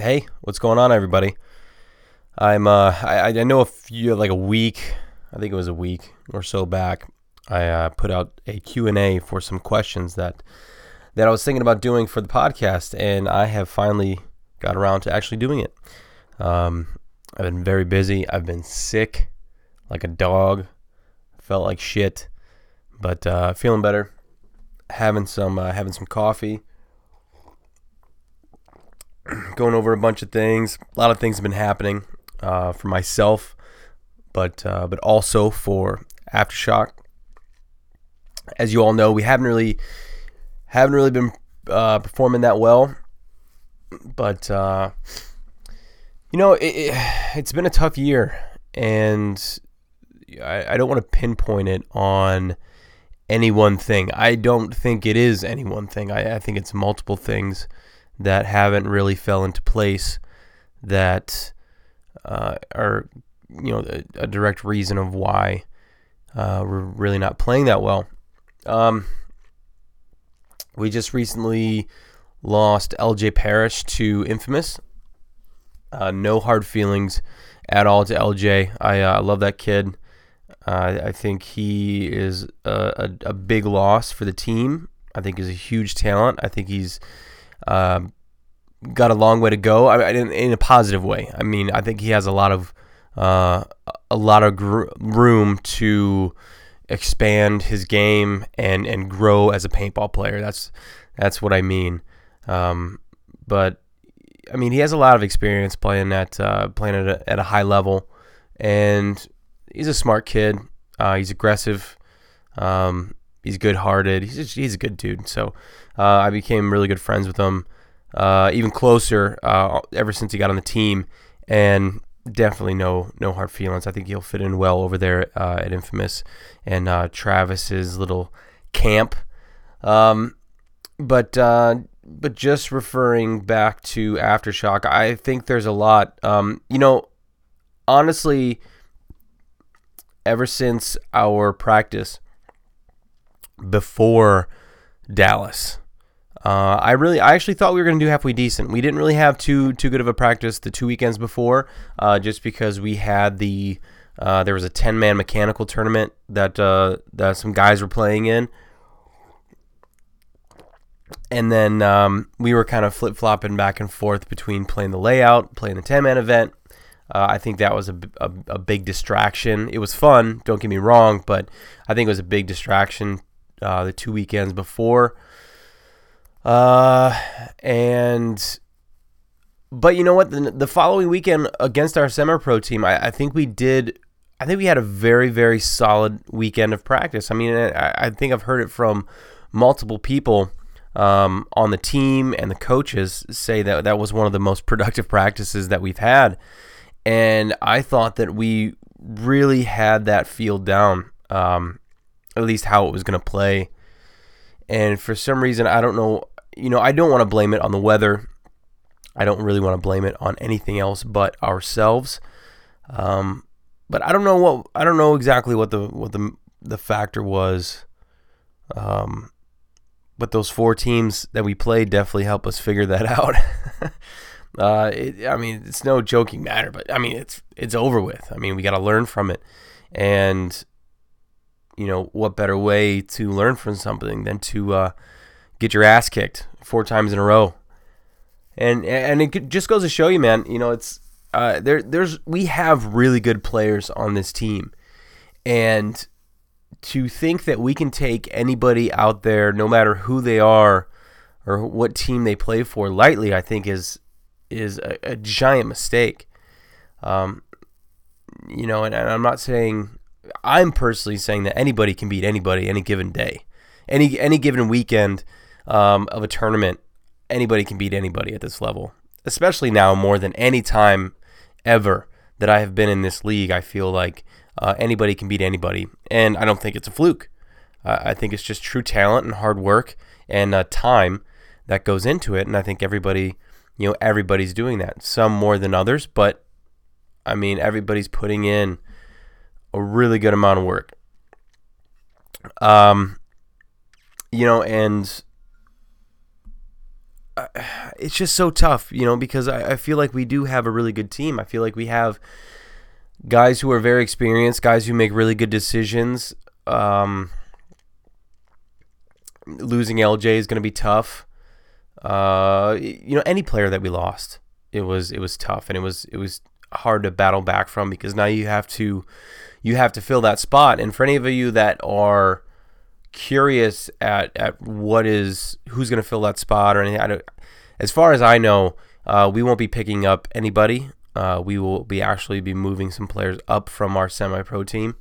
Hey, what's going on, everybody? I'm uh, I, I know a few like a week, I think it was a week or so back. I uh, put out a Q and A for some questions that that I was thinking about doing for the podcast, and I have finally got around to actually doing it. Um, I've been very busy. I've been sick, like a dog. Felt like shit, but uh, feeling better. Having some uh, having some coffee going over a bunch of things. A lot of things have been happening uh, for myself, but uh, but also for Aftershock. As you all know, we haven't really haven't really been uh, performing that well, but uh, you know it, it, has been a tough year, and I, I don't want to pinpoint it on any one thing. I don't think it is any one thing. I, I think it's multiple things that haven't really fell into place that uh, are you know a, a, direct reason of why uh, we're really not playing that well. Um, we just recently lost LJ Parrish to Infamous. Uh, no hard feelings at all to LJ. I uh, love that kid. Uh, I think he is a, a, a, big loss for the team. I think he's a huge talent. I think he's um, got a long way to go. I, in, in, a positive way. I mean, I think he has a lot of uh, a lot of gr- room to expand his game and and grow as a paintball player. That's that's what I mean. Um, but I mean, he has a lot of experience playing at uh, playing at a, at a high level, and he's a smart kid. Uh, he's aggressive. Um, he's good-hearted. He's just, he's a good dude. So I became really good friends with him uh, even closer uh, ever since he got on the team, and definitely no no hard feelings. I think he'll fit in well over there uh, at Infamous and uh, Travis's little camp. Um, but uh, but just referring back to aftershock, I think there's a lot. Um, you know, honestly, ever since our practice before Dallas uh, I really, I actually thought we were going to do halfway decent. We didn't really have too too good of a practice the two weekends before, uh, just because we had the uh, there was a ten man mechanical tournament that uh, that some guys were playing in, and then um, we were kind of flip flopping back and forth between playing the layout, playing the ten man event. Uh, I think that was a, a, a, big distraction. It was fun, don't get me wrong, but I think it was a big distraction uh, the two weekends before. Uh, and but you know what? The, the following weekend against our semi-pro team, I, I, think we did. I think we had a very very solid weekend of practice. I mean, I, I think I've heard it from multiple people um, on the team and the coaches say that that was one of the most productive practices that we've had. And I thought that we really had that field down, um, at least how it was going to play. And for some reason, I don't know you know, I don't want to blame it on the weather. I don't really want to blame it on anything else but ourselves. Um, but I don't know what I don't know exactly what the what the the factor was. Um, but those four teams that we played definitely help us figure that out. uh, it, I mean, it's no joking matter, but I mean, it's it's over with. I mean, we got to learn from it, and you know, what better way to learn from something than to uh, get your ass kicked four times in a row. And and it just goes to show you, man. You know, it's uh, there. There's we have really good players on this team, and to think that we can take anybody out there, no matter who they are or what team they play for, lightly, I think is is a, a giant mistake. Um, you know, and, and I'm not saying I'm personally saying that anybody can beat anybody any given day, any any given weekend um, of a tournament, anybody can beat anybody at this level. Especially now, more than any time ever that I have been in this league, I feel like uh, anybody can beat anybody, and I don't think it's a fluke. I think it's just true talent and hard work and uh, time that goes into it, and I think everybody, you know, everybody's doing that. Some more than others, but I mean, everybody's putting in a really good amount of work. Um, you know, and it's just so tough, you know, because I, I feel like we do have a really good team. I feel like we have guys who are very experienced, guys who make really good decisions. Um, losing LJ is going to be tough. Uh, you know, any player that we lost, it was it was tough, and it was it was hard to battle back from because now you have to you have to fill that spot. And for any of you that are curious at at what is who's going to fill that spot or anything, I don't, as far as I know, uh, we won't be picking up anybody. Uh, we will be actually be moving some players up from our semi-pro team,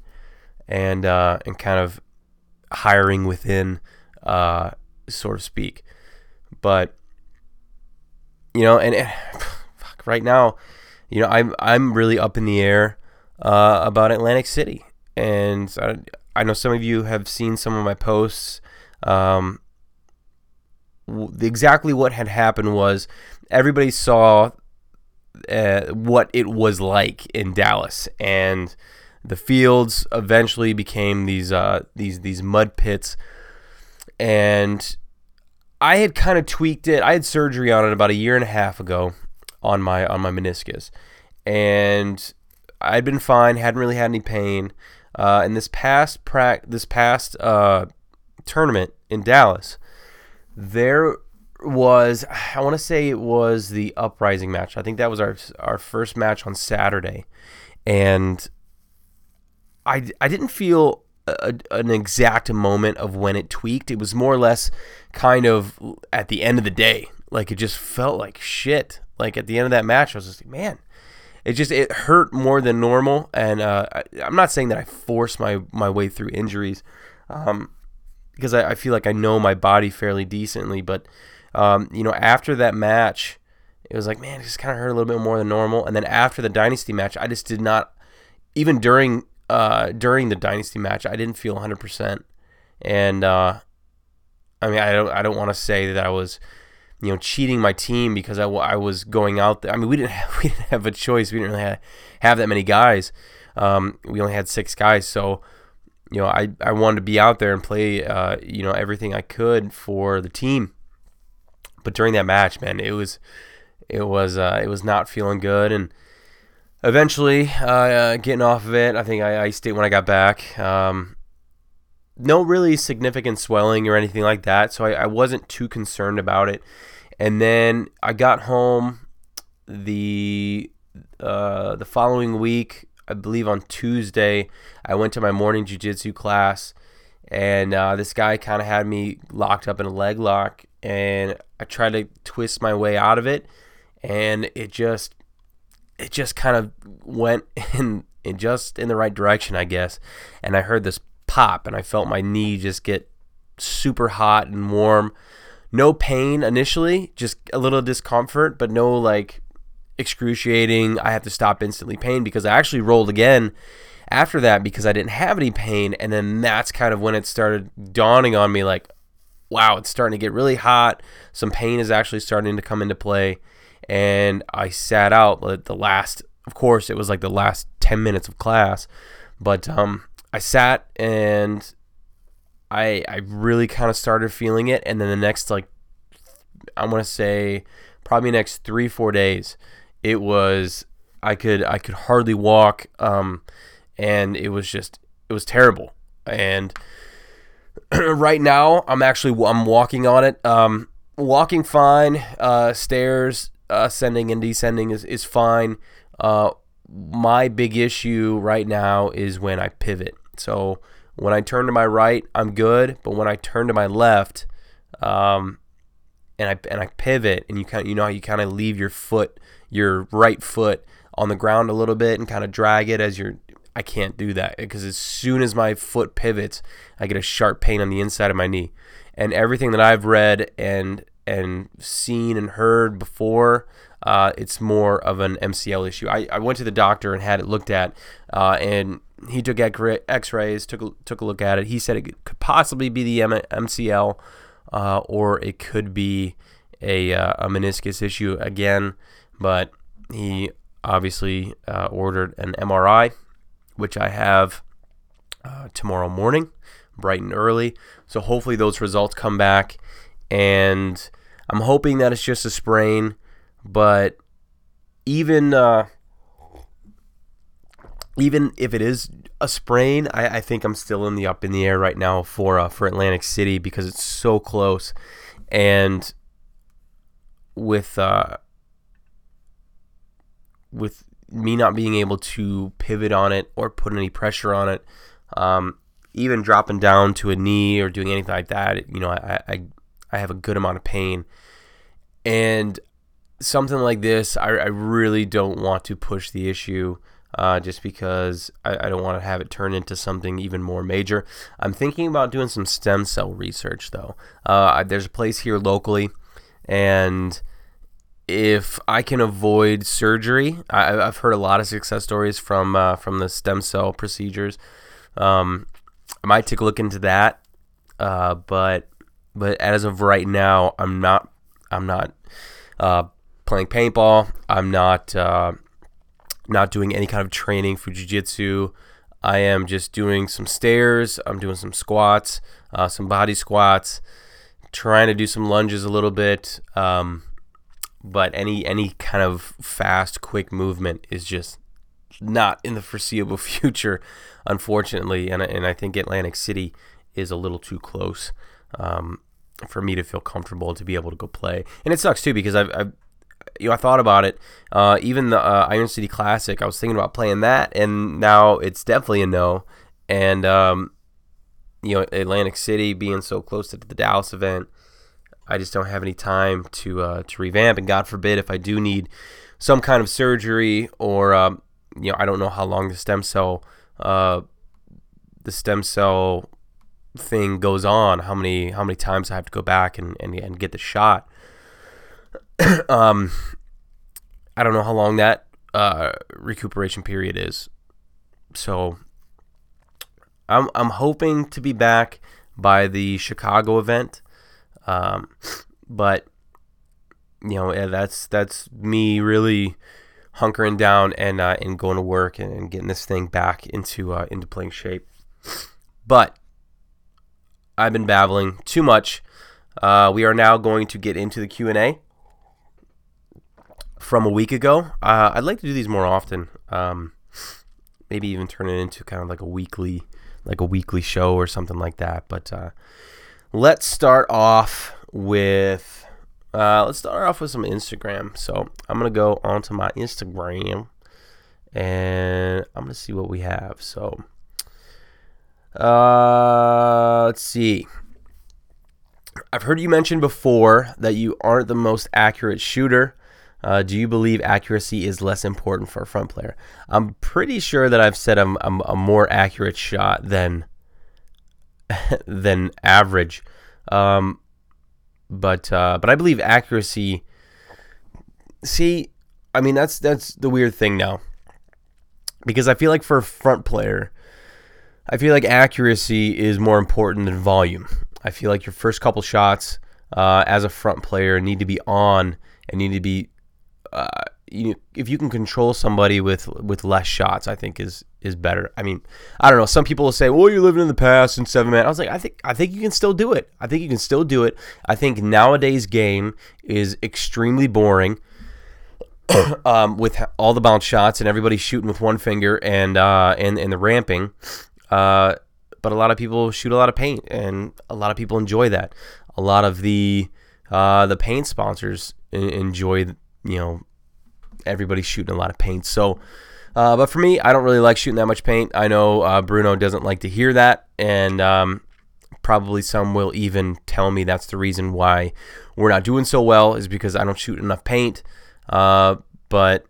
and uh, and kind of hiring within, uh, sort of speak. But you know, and, fuck, right now, you know, I'm I'm really up in the air uh, about Atlantic City, and I, I, know some of you have seen some of my posts. Um, exactly what had happened was everybody saw uh, what it was like in Dallas, and the fields eventually became these uh, these these mud pits, and I had kind of tweaked it. I had surgery on it about a year and a half ago on my on my meniscus, and I'd been fine. Hadn't really had any pain. Uh, and this past pra- this past uh, tournament in Dallas, there was I want to say it was the uprising match. I think that was our our first match on Saturday, and I I didn't feel a, an exact moment of when it tweaked. It was more or less kind of at the end of the day. Like it just felt like shit. Like at the end of that match, I was just like, man, it just it hurt more than normal. And uh, I, am not saying that I forced my my way through injuries, um, because I, I, feel like I know my body fairly decently. But um, you know, after that match, it was like, man, it just kind of hurt a little bit more than normal. And then after the dynasty match, I just did not even during uh, during the dynasty match, I didn't feel 100%. And uh, I mean, I don't I don't want to say that I was you know cheating my team because I, I was going out there. I mean, we didn't have, we didn't have a choice. We didn't really have, have that many guys. Um, we only had six guys, so you know I, I wanted to be out there and play uh, you know everything I could for the team. But during that match, man, it was it was uh, it was not feeling good and eventually uh, uh, getting off of it. I think I iced it when I got back. Um, no really significant swelling or anything like that, so I, I, wasn't too concerned about it. And then I got home the uh, the following week, I believe on Tuesday. I went to my morning jiu-jitsu class, and uh, this guy kind of had me locked up in a leg lock, and I tried to twist my way out of it, and it just it just kind of went in, in just in the right direction, I guess. And I heard this pop, and I felt my knee just get super hot and warm. No pain initially, just a little discomfort, but no like excruciating. I have to stop instantly pain because I actually rolled again after that because I didn't have any pain. And then that's kind of when it started dawning on me like, wow, it's starting to get really hot. Some pain is actually starting to come into play and I sat out the last. Of course, it was like the last ten minutes of class, but um, I sat and I I really kind of started feeling it, and then the next like I want to say probably next three four days, it was I could I could hardly walk, um, and it was just it was terrible. And right now I'm actually I'm walking on it. Um, walking fine. Uh, stairs ascending and descending is, is fine. Uh, my big issue right now is when I pivot. So when I turn to my right, I'm good, but when I turn to my left, um, and I and I pivot, and you kind you know how you kind of leave your foot, your right foot on the ground a little bit, and kind of drag it as you're. I can't do that because as soon as my foot pivots, I get a sharp pain on the inside of my knee, and everything that I've read and and seen and heard before. Uh, it's more of an MCL issue. I, I went to the doctor and had it looked at, uh, and he took X-rays, took a, took a look at it. He said it could possibly be the MCL, uh, or it could be a, uh, a meniscus issue again. But he obviously uh, ordered an MRI, which I have uh, tomorrow morning, bright and early. So hopefully those results come back and I'm hoping that it's just a sprain, but even uh, even if it is a sprain, I, I, think I'm still in the up in the air right now for uh, for Atlantic City because it's so close, and with uh, with me not being able to pivot on it or put any pressure on it, um, even dropping down to a knee or doing anything like that, you know, I, I I have a good amount of pain, and something like this, I, I really don't want to push the issue uh, just because I, I don't want to have it turn into something even more major. I'm thinking about doing some stem cell research though. Uh, there's a place here locally, and if I can avoid surgery, I, have heard a lot of success stories from uh, from the stem cell procedures. Um, I might take a look into that, uh, but but as of right now, I'm not I'm not uh, playing paintball. I'm not uh, not doing any kind of training for jiu-jitsu. I am just doing some stairs. I'm doing some squats, uh, some body squats, trying to do some lunges a little bit. Um, but any any kind of fast, quick movement is just not in the foreseeable future, unfortunately. And and I think Atlantic City is a little too close um, for me to feel comfortable to be able to go play. And it sucks too because I've, I've you know, I thought about it. Uh, even the uh, Iron City Classic, I was thinking about playing that, and now it's definitely a no. And um, you know, Atlantic City being so close to the Dallas event, I just don't have any time to uh, to revamp. And God forbid if I do need some kind of surgery, or um, you know, I don't know how long the stem cell uh, the stem cell thing goes on. How many how many times I have to go back and, and, and get the shot. um, I don't know how long that uh, recuperation period is. So I'm I'm hoping to be back by the Chicago event. Um, but you know, yeah, that's that's me really hunkering down and uh, and going to work and, and getting this thing back into uh, into playing shape. But I've been babbling too much. Uh, we are now going to get into the Q and A from a week ago. Uh, I'd like to do these more often. Um, maybe even turn it into kind of like a weekly, like a weekly show or something like that. But uh, let's start off with uh, let's start off with some Instagram. So I'm gonna go onto my Instagram and I'm gonna see what we have. So uh, let's see. I've heard you mention before that you aren't the most accurate shooter. Uh, do you believe accuracy is less important for a front player? I'm pretty sure that I've said I'm, I'm a more accurate shot than than average, um, but uh, but I believe accuracy. See, I mean that's that's the weird thing now, because I feel like for a front player, I feel like accuracy is more important than volume. I feel like your first couple shots uh, as a front player need to be on and need to be uh, you, if you can control somebody with with less shots, I think is is better. I mean, I don't know. Some people will say, "Well, you're living in the past and seven man." I was like, I think I think you can still do it. I think you can still do it. I think nowadays game is extremely boring. um, with all the bounce shots and everybody shooting with one finger and uh, and and the ramping, uh, but a lot of people shoot a lot of paint and a lot of people enjoy that. A lot of the uh, the paint sponsors enjoy you know, everybody's shooting a lot of paint. So, uh, but for me, I don't really like shooting that much paint. I know uh, Bruno doesn't like to hear that, and um, probably some will even tell me that's the reason why we're not doing so well is because I don't shoot enough paint. Uh, but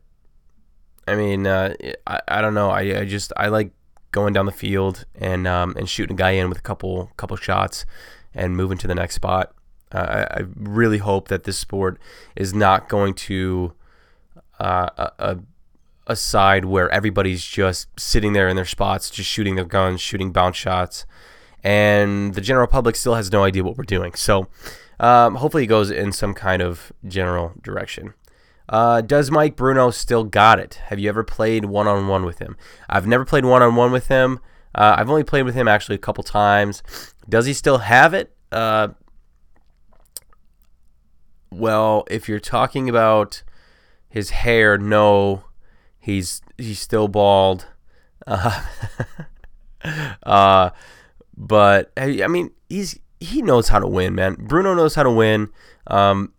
I mean, uh, I, I don't know. I, I just I like going down the field and um, and shooting a guy in with a couple couple shots and moving to the next spot. Uh, I, I, really hope that this sport is not going to uh, a, a side where everybody's just sitting there in their spots, just shooting their guns, shooting bounce shots, and the general public still has no idea what we're doing. So um, hopefully it goes in some kind of general direction. Uh, does Mike Bruno still got it? Have you ever played one on one with him? I've never played one on one with him. Uh, I've only played with him actually a couple times. Does he still have it? Uh, well, if you're talking about his hair, no, he's he's still bald. Uh, uh, but I mean, he's he knows how to win, man. Bruno knows how to win. Um,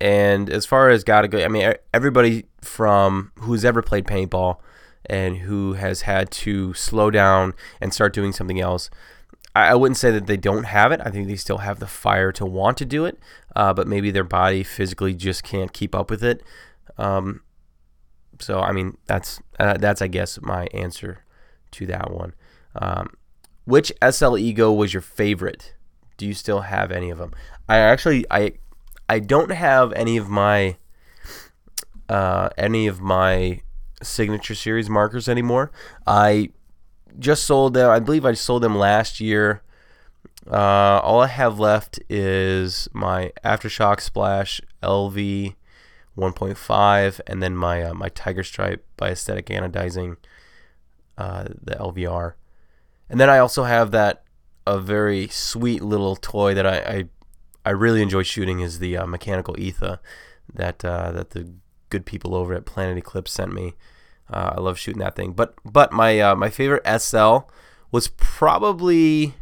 and as far as gotta go, I mean, everybody from who's ever played paintball and who has had to slow down and start doing something else. I, wouldn't say that they don't have it. I think they still have the fire to want to do it, uh, but maybe their body physically just can't keep up with it. Um, so I mean, that's uh, that's I guess my answer to that one. Um, which SL Ego was your favorite? Do you still have any of them? I actually I I don't have any of my uh, any of my signature series markers anymore. I just sold them. I believe I sold them last year. Uh, all I have left is my Aftershock Splash LV 1.5, and then my uh, my Tiger Stripe by Aesthetic Anodizing, uh, the LVR, and then I also have that a very sweet little toy that I I, I really enjoy shooting is the uh, mechanical Etha that uh, that the good people over at Planet Eclipse sent me. Uh, I love shooting that thing. But but my uh, my favorite SL was probably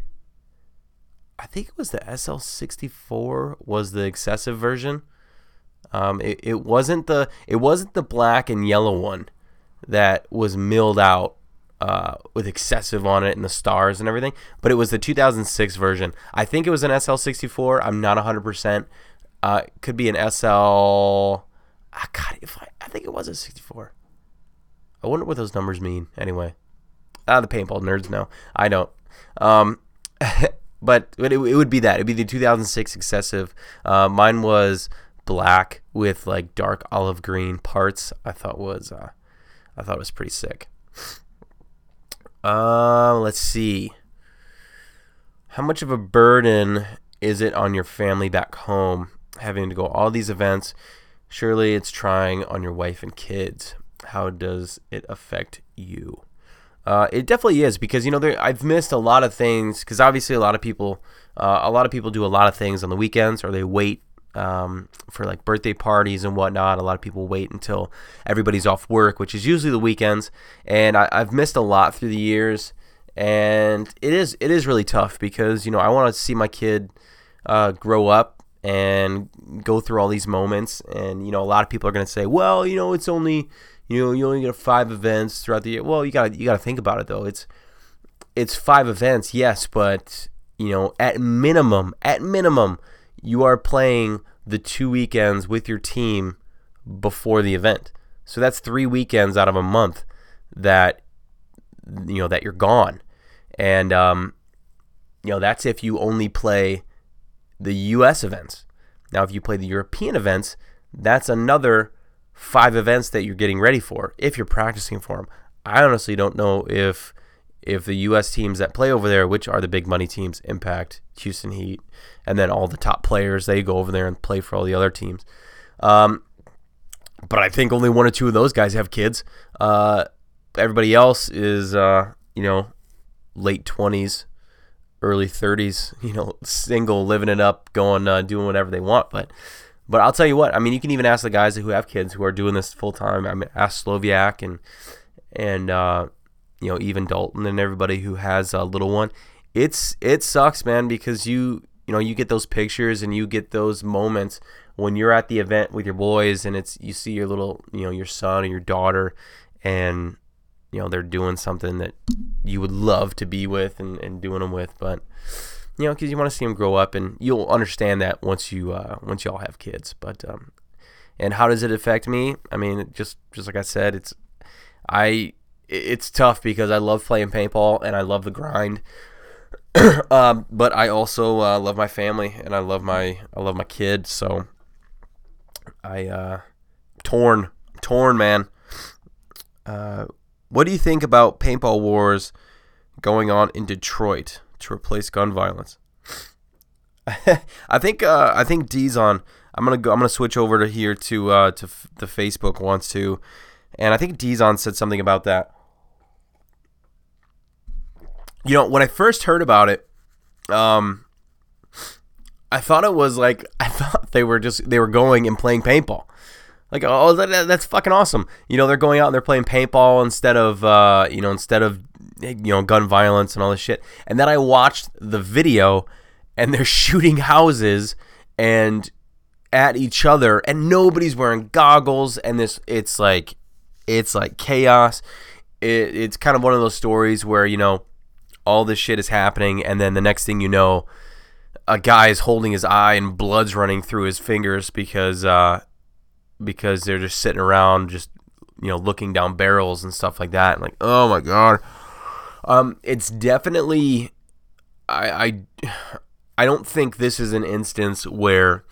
I think it was the SL64 was the excessive version. Um, it, it wasn't the it wasn't the black and yellow one that was milled out uh, with excessive on it and the stars and everything, but it was the 2006 version. I think it was an SL64. I'm not 100%. Uh, could be an SL. Ah, God, if I, I think it was a 64. I wonder what those numbers mean. Anyway, ah, the paintball nerds know. I don't. Um, but it, it, would be that. It'd be the 2006 excessive. Uh, mine was black with like dark olive green parts. I thought was uh, I thought was pretty sick. Uh, let's see. How much of a burden is it on your family back home having to go all these events? Surely it's trying on your wife and kids. How does it affect you? Uh, it definitely is because you know there, I've missed a lot of things because obviously a lot of people uh, a lot of people do a lot of things on the weekends or they wait um, for like birthday parties and whatnot. A lot of people wait until everybody's off work, which is usually the weekends. And I, have missed a lot through the years, and it is it is really tough because you know I want to see my kid uh, grow up and go through all these moments. And you know a lot of people are going to say, well, you know it's only you know you only get five events throughout the year. Well, you got you got to think about it though. It's it's five events, yes, but you know at minimum at minimum you are playing the two weekends with your team before the event. So that's three weekends out of a month that you know that you're gone, and um, you know that's if you only play the U.S. events. Now, if you play the European events, that's another five events that you're getting ready for if you're practicing for them. I honestly don't know if if the U.S. teams that play over there, which are the big money teams, Impact, Houston Heat, and then all the top players, they go over there and play for all the other teams. Um, but I think only one or two of those guys have kids. Uh, everybody else is, uh, you know, late 20s, early 30s, you know, single, living it up, going, uh, doing whatever they want. But, but I'll tell you what, I mean, you can even ask the guys who have kids who are doing this full time. I mean, ask Sloviak and, and, uh, you know even Dalton and everybody who has a little one. It's it sucks, man, because you you know you get those pictures and you get those moments when you're at the event with your boys and it's you see your little you know your son or your daughter and you know they're doing something that you would love to be with and, and doing them with but you know because you want to see them grow up and you'll understand that once you uh, once you all have kids but um, and how does it affect me i mean just just like i said it's i it's tough because I love playing paintball and I love the grind. um, but I also uh, love my family and I love my I love my kids. So I uh, torn torn man. Uh, what do you think about paintball wars going on in Detroit to replace gun violence? I think uh, I think D's on. I'm gonna go. I'm gonna switch over to here to uh, to f- the Facebook wants to, and I think Dizon said something about that you know, when I first heard about it, um, I thought it was like I thought they were just they were going and playing paintball. Like oh that, that's fucking awesome. You know they're going out and they're playing paintball instead of uh, you know instead of you know gun violence and all this shit. And then I watched the video and they're shooting houses and at each other and nobody's wearing goggles and this it's like it's like chaos. It, it's kind of one of those stories where you know all this shit is happening and then the next thing you know a guy is holding his eye and blood's running through his fingers because uh, because they're just sitting around just you know looking down barrels and stuff like that. And like, oh my god, um, it's definitely I I I don't think this is an instance where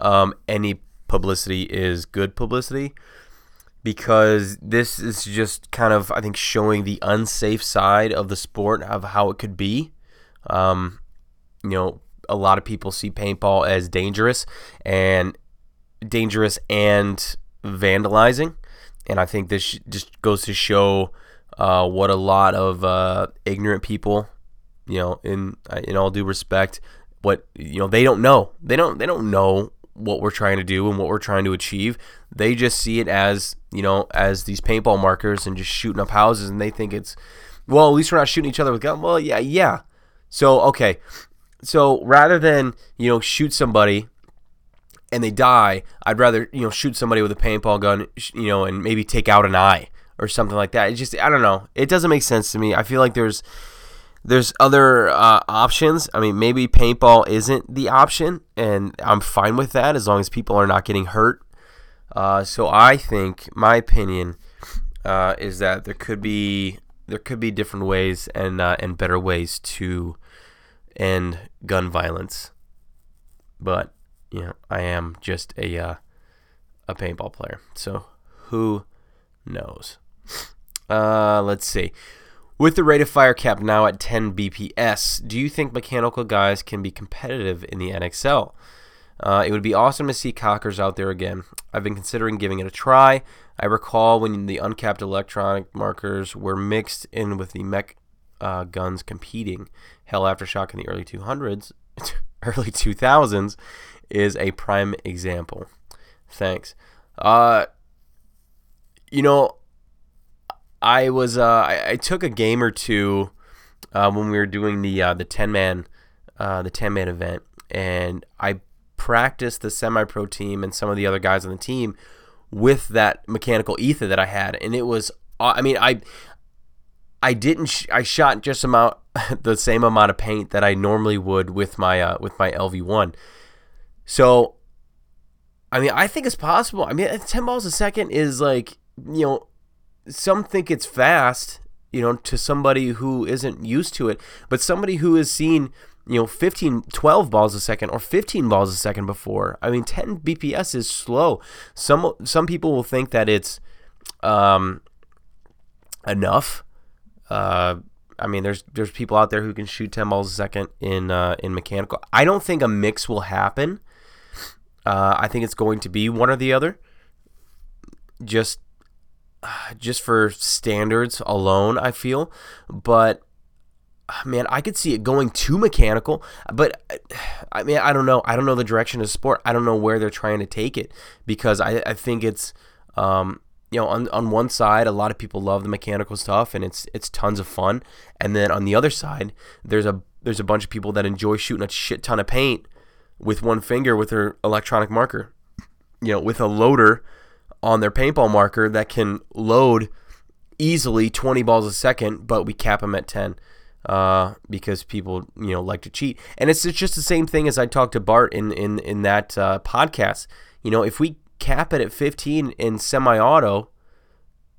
um, any publicity is good publicity because this is just kind of I think showing the unsafe side of the sport of how it could be. Um, you know, a lot of people see paintball as dangerous and dangerous and vandalizing, and I think this just goes to show uh, what a lot of uh, ignorant people, you know, in in all due respect, what you know they don't know. They don't they don't know what we're trying to do and what we're trying to achieve. They just see it as you know as these paintball markers and just shooting up houses, and they think it's well at least we're not shooting each other with guns. Well, yeah, yeah. So okay, so rather than you know shoot somebody and they die, I'd rather you know shoot somebody with a paintball gun, you know, and maybe take out an eye or something like that. It just I don't know. It doesn't make sense to me. I feel like there's there's other uh, options. I mean, maybe paintball isn't the option, and I'm fine with that as long as people are not getting hurt. Uh, so I think my opinion uh, is that there could be there could be different ways and uh, and better ways to end gun violence. But you know, I am just a uh, a paintball player, so who knows? Uh, let's see. With the rate of fire cap now at 10 BPS, do you think mechanical guys can be competitive in the NXL? Uh, it would be awesome to see cockers out there again. I've been considering giving it a try. I recall when the uncapped electronic markers were mixed in with the mech uh, guns competing. Hell, Aftershock in the early 200s, early 2000s, is a prime example. Thanks. Uh, you know, I was uh, I, I, took a game or two uh, when we were doing the uh, the ten man uh, the ten man event, and I practiced the semi pro team and some of the other guys on the team with that mechanical Etha that I had, and it was uh, I mean I I didn't. Sh- I shot just amount the same amount of paint that I normally would with my uh, with my LV1. So, I mean, I think it's possible. I mean, ten balls a second is like you know, some think it's fast. You know, to somebody who isn't used to it, but somebody who has seen you know 15 12 balls a second or 15 balls a second before i mean 10 bps is slow some some people will think that it's um enough uh, I mean, there's there's people out there who can shoot ten balls a second in uh, in mechanical. I don't think a mix will happen. Uh, I think it's going to be one or the other. Just just for standards alone, I feel. But man, I could see it going too mechanical. But I mean, I don't know. I don't know the direction of sport. I don't know where they're trying to take it because I, I think it's um, you know, on, on one side, a lot of people love the mechanical stuff and it's it's tons of fun. And then on the other side, there's a there's a bunch of people that enjoy shooting a shit ton of paint with one finger with their electronic marker. You know, with a loader on their paintball marker that can load easily 20 balls a second, but we cap them at 10 uh, because people you know like to cheat. And it's, it's just the same thing as I talked to Bart in in in that uh, podcast. You know, if we cap it at 15 in semi-auto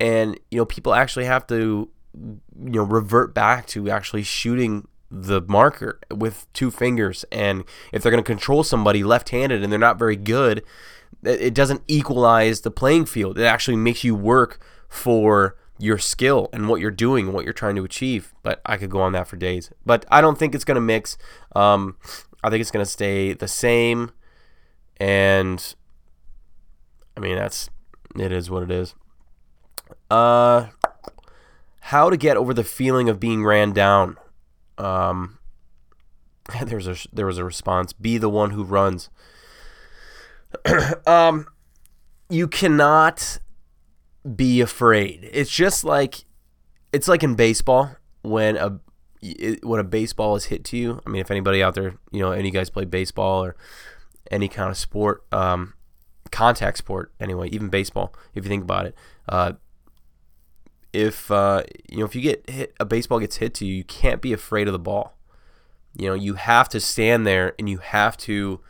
and you know people actually have to you know revert back to actually shooting the marker with two fingers and if they're going to control somebody left-handed and they're not very good it doesn't equalize the playing field it actually makes you work for your skill and what you're doing and what you're trying to achieve but i could go on that for days but i don't think it's going to mix um, i think it's going to stay the same and I mean, that's it is what it is. Uh, how to get over the feeling of being ran down. Um, a there was a response. Be the one who runs. um, you cannot be afraid. It's just like it's like in baseball when a when a baseball is hit to you. I mean, if anybody out there, you know, any guys play baseball or any kind of sport, um, contact sport anyway, even baseball, if you think about it. Uh, if uh, you know if you get hit, a baseball gets hit to you, you can't be afraid of the ball. You know, you have to stand there and you have to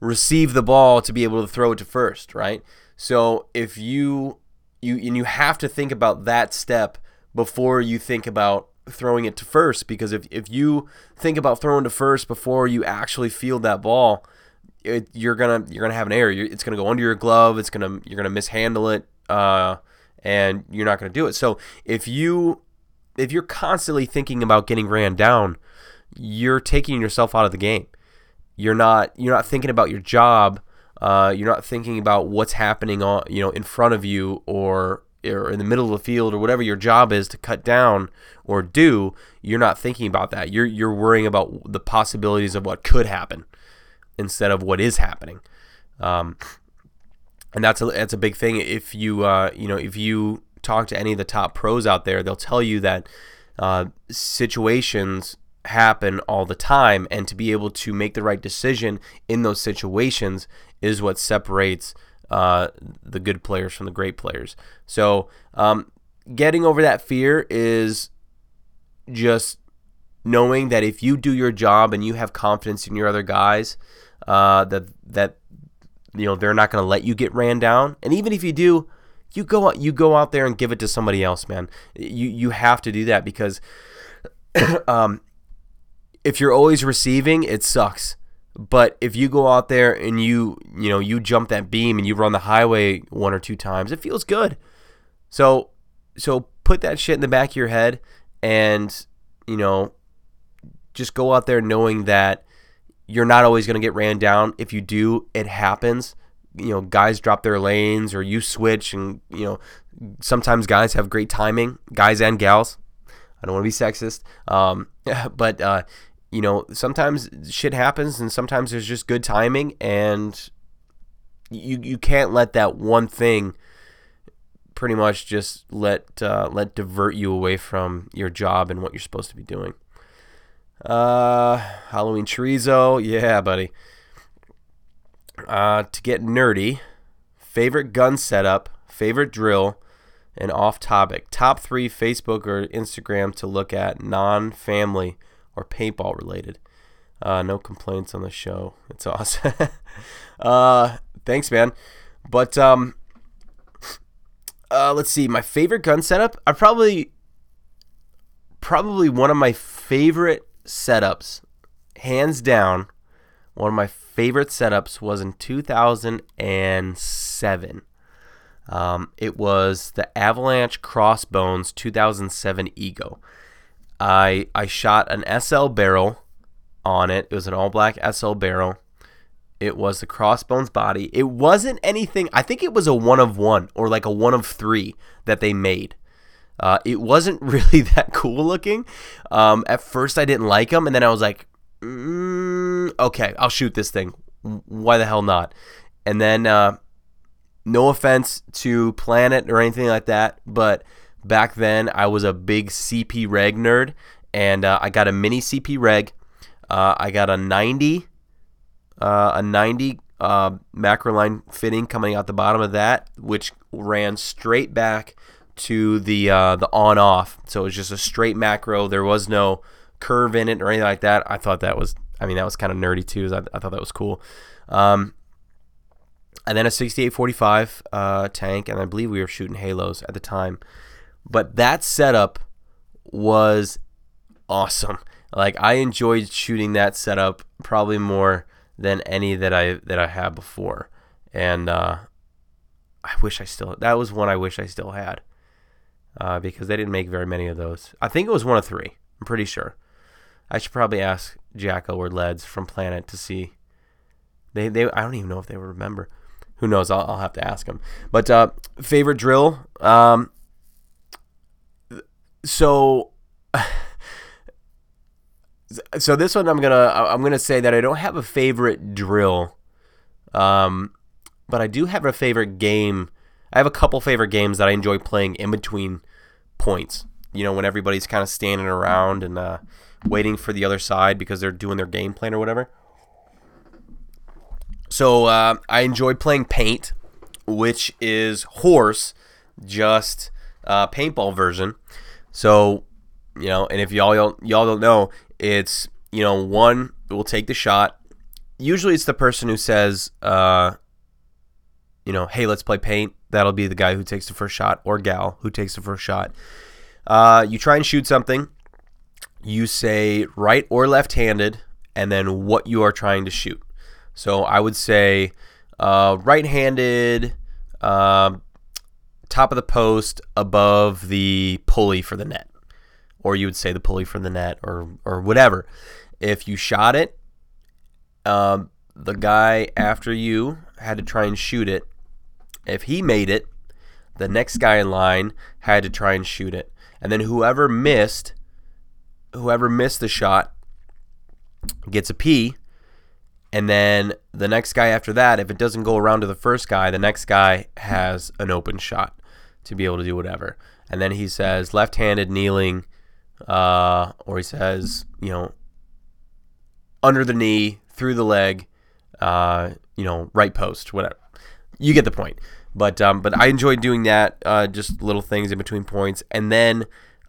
receive the ball to be able to throw it to first, right? So if you you and you have to think about that step before you think about throwing it to first because if, if you think about throwing to first before you actually field that ball it, you're gonna you're gonna have an error. It's gonna go under your glove. It's gonna you're gonna mishandle it uh, and you're not gonna do it. So if you if you're constantly thinking about getting ran down you're taking yourself out of the game you're not you're not thinking about your job uh, you're not thinking about what's happening on you know in front of you or or in the middle of the field or whatever your job is to cut down or do, you're not thinking about that. You're you're worrying about the possibilities of what could happen instead of what is happening. Um, and that's a that's a big thing. If you uh, you know if you talk to any of the top pros out there, they'll tell you that uh, situations happen all the time, and to be able to make the right decision in those situations is what separates uh, the good players from the great players. So um, getting over that fear is just knowing that if you do your job and you have confidence in your other guys, uh, that that you know they're not going to let you get ran down. And even if you do, you go out, you go out there and give it to somebody else, man. You you have to do that because um, if you're always receiving, it sucks. But if you go out there and you, you know, you jump that beam and you run the highway one or two times, it feels good. So, so put that shit in the back of your head and, you know, just go out there knowing that you're not always going to get ran down. If you do, it happens. You know, guys drop their lanes or you switch and, you know, sometimes guys have great timing, guys and gals. I don't want to be sexist. Um, but, uh, you know, sometimes shit happens and sometimes there's just good timing and you you can't let that one thing pretty much just let uh, let divert you away from your job and what you're supposed to be doing. Uh, Halloween chorizo, yeah, buddy. Uh, to get nerdy, favorite gun setup, favorite drill, and off topic. Top three Facebook or Instagram to look at non-family or paintball related. Uh, no complaints on the show. It's awesome. uh, thanks, man. But um, uh, let's see. My favorite gun setup. I probably, probably one of my favorite setups, hands down. One of my favorite setups was in 2007. Um, it was the Avalanche Crossbones 2007 Ego. I I shot an SL barrel on it. It was an all black SL barrel. It was the crossbones body. It wasn't anything. I think it was a one of one or like a one of three that they made. Uh, it wasn't really that cool looking. Um, at first, I didn't like them, and then I was like, mm, "Okay, I'll shoot this thing. Why the hell not?" And then, uh, no offense to Planet or anything like that, but back then I was a big CP Reg nerd, and uh, I got a mini CP Reg. Uh, I got a 90, uh, a 90 uh, macro line fitting coming out the bottom of that, which ran straight back to the uh, the on off. So it was just a straight macro. There was no curve in it or anything like that. I thought that was, I mean, that was kind of nerdy too. I, I thought that was cool. Um, and then a 6845 uh, tank, and I believe we were shooting halos at the time. But that setup was awesome. Like I enjoyed shooting that setup probably more than any that I that I had before. And uh, I wish I still that was one I wish I still had. Uh, because they didn't make very many of those. I think it was one of three. I'm pretty sure. I should probably ask Jacko or Leds from Planet to see. They they I don't even know if they remember. Who knows? I'll, I'll have to ask them. But uh, favorite drill. Um, so So this one, I'm gonna I'm gonna say that I don't have a favorite drill, um, but I do have a favorite game. I have a couple favorite games that I enjoy playing in between points. You know, when everybody's kind of standing around and uh, waiting for the other side because they're doing their game plan or whatever. So uh, I enjoy playing paint, which is horse, just uh, paintball version. So you know, and if y'all y'all don't know, it's you know one will take the shot. Usually, it's the person who says, uh, you know, hey, let's play paint. That'll be the guy who takes the first shot, or gal who takes the first shot. Uh, you try and shoot something. You say right or left-handed, and then what you are trying to shoot. So I would say uh, right-handed, uh, top of the post, above the pulley for the net or you would say the pulley from the net or or whatever. If you shot it, um, the guy after you had to try and shoot it. If he made it, the next guy in line had to try and shoot it, and then whoever missed, whoever missed the shot, gets a P. And then the next guy after that, if it doesn't go around to the first guy, the next guy has an open shot to be able to do whatever. And then he says left handed kneeling uh, or he says, you know, under the knee, through the leg, uh, you know, right post, whatever. You get the point. But um, but I enjoy doing that, uh, just little things in between points, and then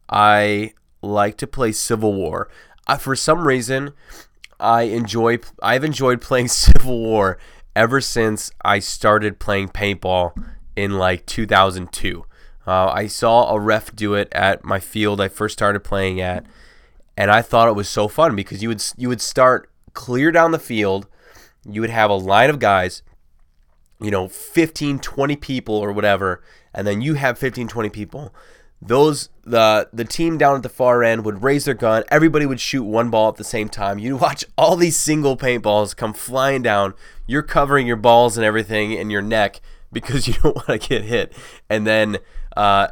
I like to play Civil War. Uh, for some reason, I enjoy. I've enjoyed playing Civil War ever since I started playing paintball in like 2002. Uh, I saw a ref do it at my field I first started playing at, and I thought it was so fun because you would you would start clear down the field, you would have a line of guys, you know, 15, 20 people or whatever, and then you have 15, 20 people. Those the the team down at the far end would raise their gun. Everybody would shoot one ball at the same time. You'd watch all these single paintballs come flying down. You're covering your balls and everything in your neck because you don't want to get hit. And then uh,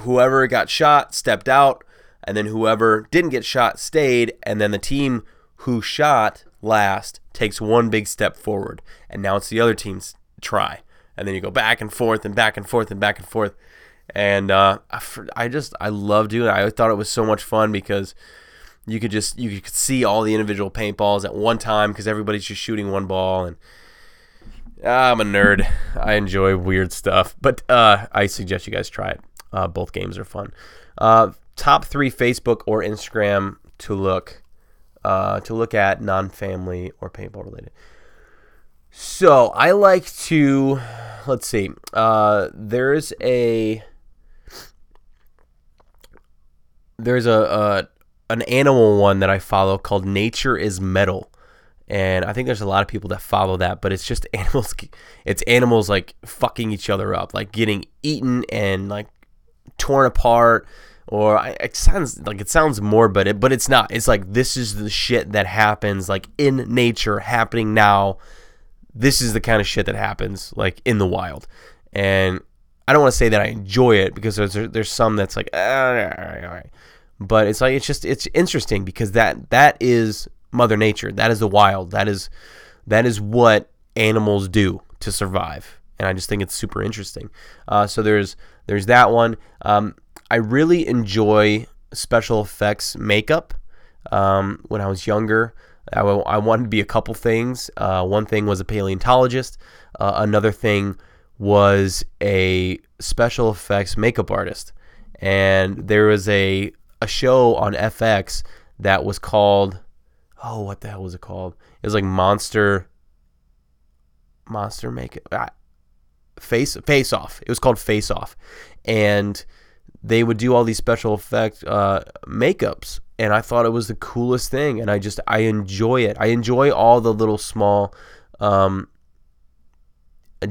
whoever got shot stepped out, and then whoever didn't get shot stayed, and then the team who shot last takes one big step forward, and now it's the other team's try, and then you go back and forth and back and forth and back and forth, and uh, I just I love doing it. I thought it was so much fun because you could just you could see all the individual paintballs at one time because everybody's just shooting one ball and I'm a nerd. I enjoy weird stuff, but uh, I suggest you guys try it. Uh, both games are fun. Uh, top three Facebook or Instagram to look uh, to look at non-family or paintball related. So I like to let's see. Uh, there's a there's a, a an animal one that I follow called Nature is Metal and I think there's a lot of people that follow that, but it's just animals. It's animals like fucking each other up, like getting eaten and like torn apart. Or it sounds like it sounds more but it but it's not. It's like this is the shit that happens like in nature, happening now. This is the kind of shit that happens like in the wild, and I don't want to say that I enjoy it because there's there's some that's like, ah, all right, all right. But it's like it's just it's interesting because that that is Mother Nature. That is the wild. That is that is what animals do to survive, and I just think it's super interesting. Uh, so there's there's that one. Um, I really enjoy special effects makeup. Um, when I was younger, I, I wanted to be a couple things. Uh, one thing was a paleontologist. Uh, another thing was a special effects makeup artist. And there was a a show on FX that was called oh, what the hell was it called? It was like Monster, Monster Make It, Face Face Off. It was called Face Off, and they would do all these special effect uh, makeups, and I thought it was the coolest thing, and I just I enjoy it. I enjoy all the little small, um,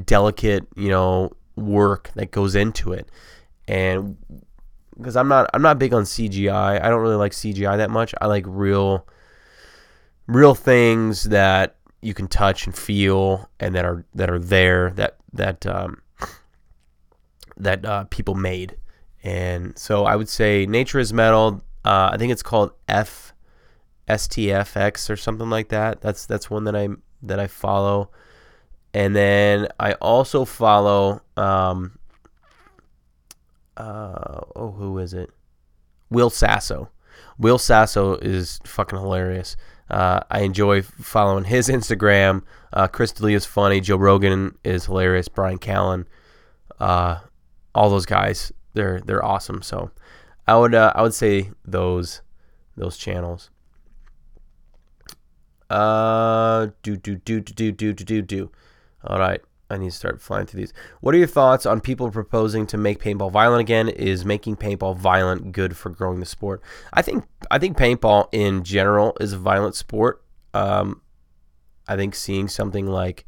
delicate, you know, work that goes into it, and because I'm not I'm not big on CGI. I don't really like CGI that much. I like real real things that you can touch and feel and that are that are there that that um, that uh, people made. And so I would say Nature is Metal. Uh, I think it's called F or something like that. That's that's one that I that I follow, and then I also follow. Um, uh, oh, who is it? Will Sasso. Will Sasso is fucking hilarious. Uh, I enjoy following his Instagram. Uh, Chris D'Elia is funny. Joe Rogan is hilarious. Bryan Callen, uh, all those guys, they're they're awesome. So I would uh, I would say those those channels. Uh, do do do do do do do do. All right. I need to start flying through these. What are your thoughts on people proposing to make paintball violent again? Is making paintball violent good for growing the sport? I think I think paintball in general is a violent sport. Um, I think seeing something like,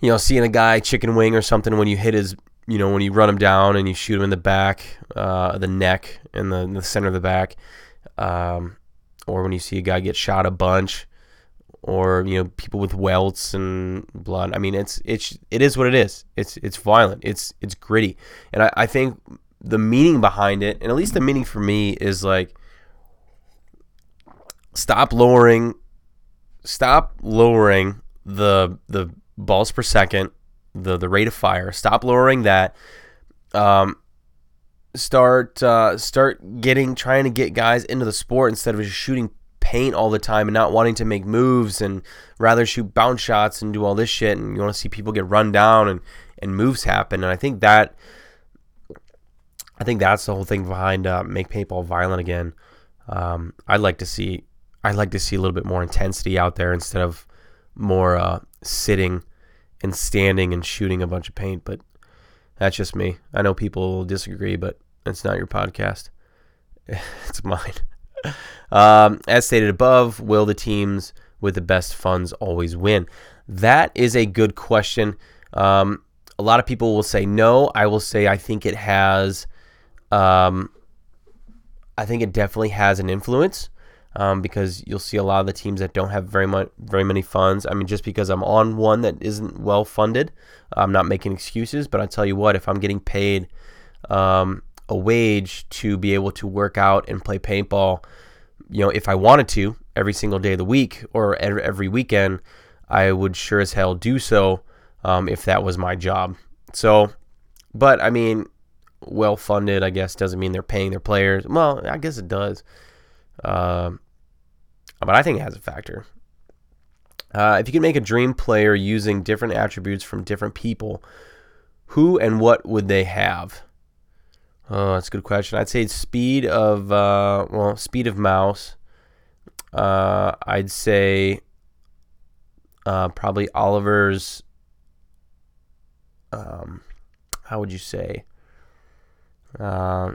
you know, seeing a guy chicken wing or something when you hit his, you know, when you run him down and you shoot him in the back, uh, the neck, and the, the center of the back, um, or when you see a guy get shot a bunch or you know people with welts and blood. I mean, it's it's it is what it is. It's it's violent. It's it's gritty, and I, I think the meaning behind it, and at least the meaning for me is like stop lowering, stop lowering the the balls per second, the the rate of fire. Stop lowering that. Um, start uh, start getting trying to get guys into the sport instead of just shooting paint all the time and not wanting to make moves and rather shoot bounce shots and do all this shit and you want to see people get run down and and moves happen and I think that I think that's the whole thing behind uh, make paintball violent again. Um, I'd like to see I'd like to see a little bit more intensity out there instead of more uh, sitting and standing and shooting a bunch of paint. But that's just me. I know people will disagree, but it's not your podcast. It's mine. Um, as stated above, will the teams with the best funds always win? That is a good question. Um, a lot of people will say no. I will say I think it has. Um, I think it definitely has an influence um, because you'll see a lot of the teams that don't have very much, very many funds. I mean, just because I'm on one that isn't well funded, I'm not making excuses. But I tell you what, if I'm getting paid um, a wage to be able to work out and play paintball you know, if I wanted to every single day of the week or every weekend, I would sure as hell do so um, if that was my job. So, but I mean, well funded, I guess, doesn't mean they're paying their players. Well, I guess it does. Uh, but I think it has a factor. Uh, if you could make a dream player using different attributes from different people, who and what would they have? Oh, that's a good question. I'd say speed of uh, well, speed of mouse. Uh, I'd say uh, probably Oliver's. Um, how would you say? Uh,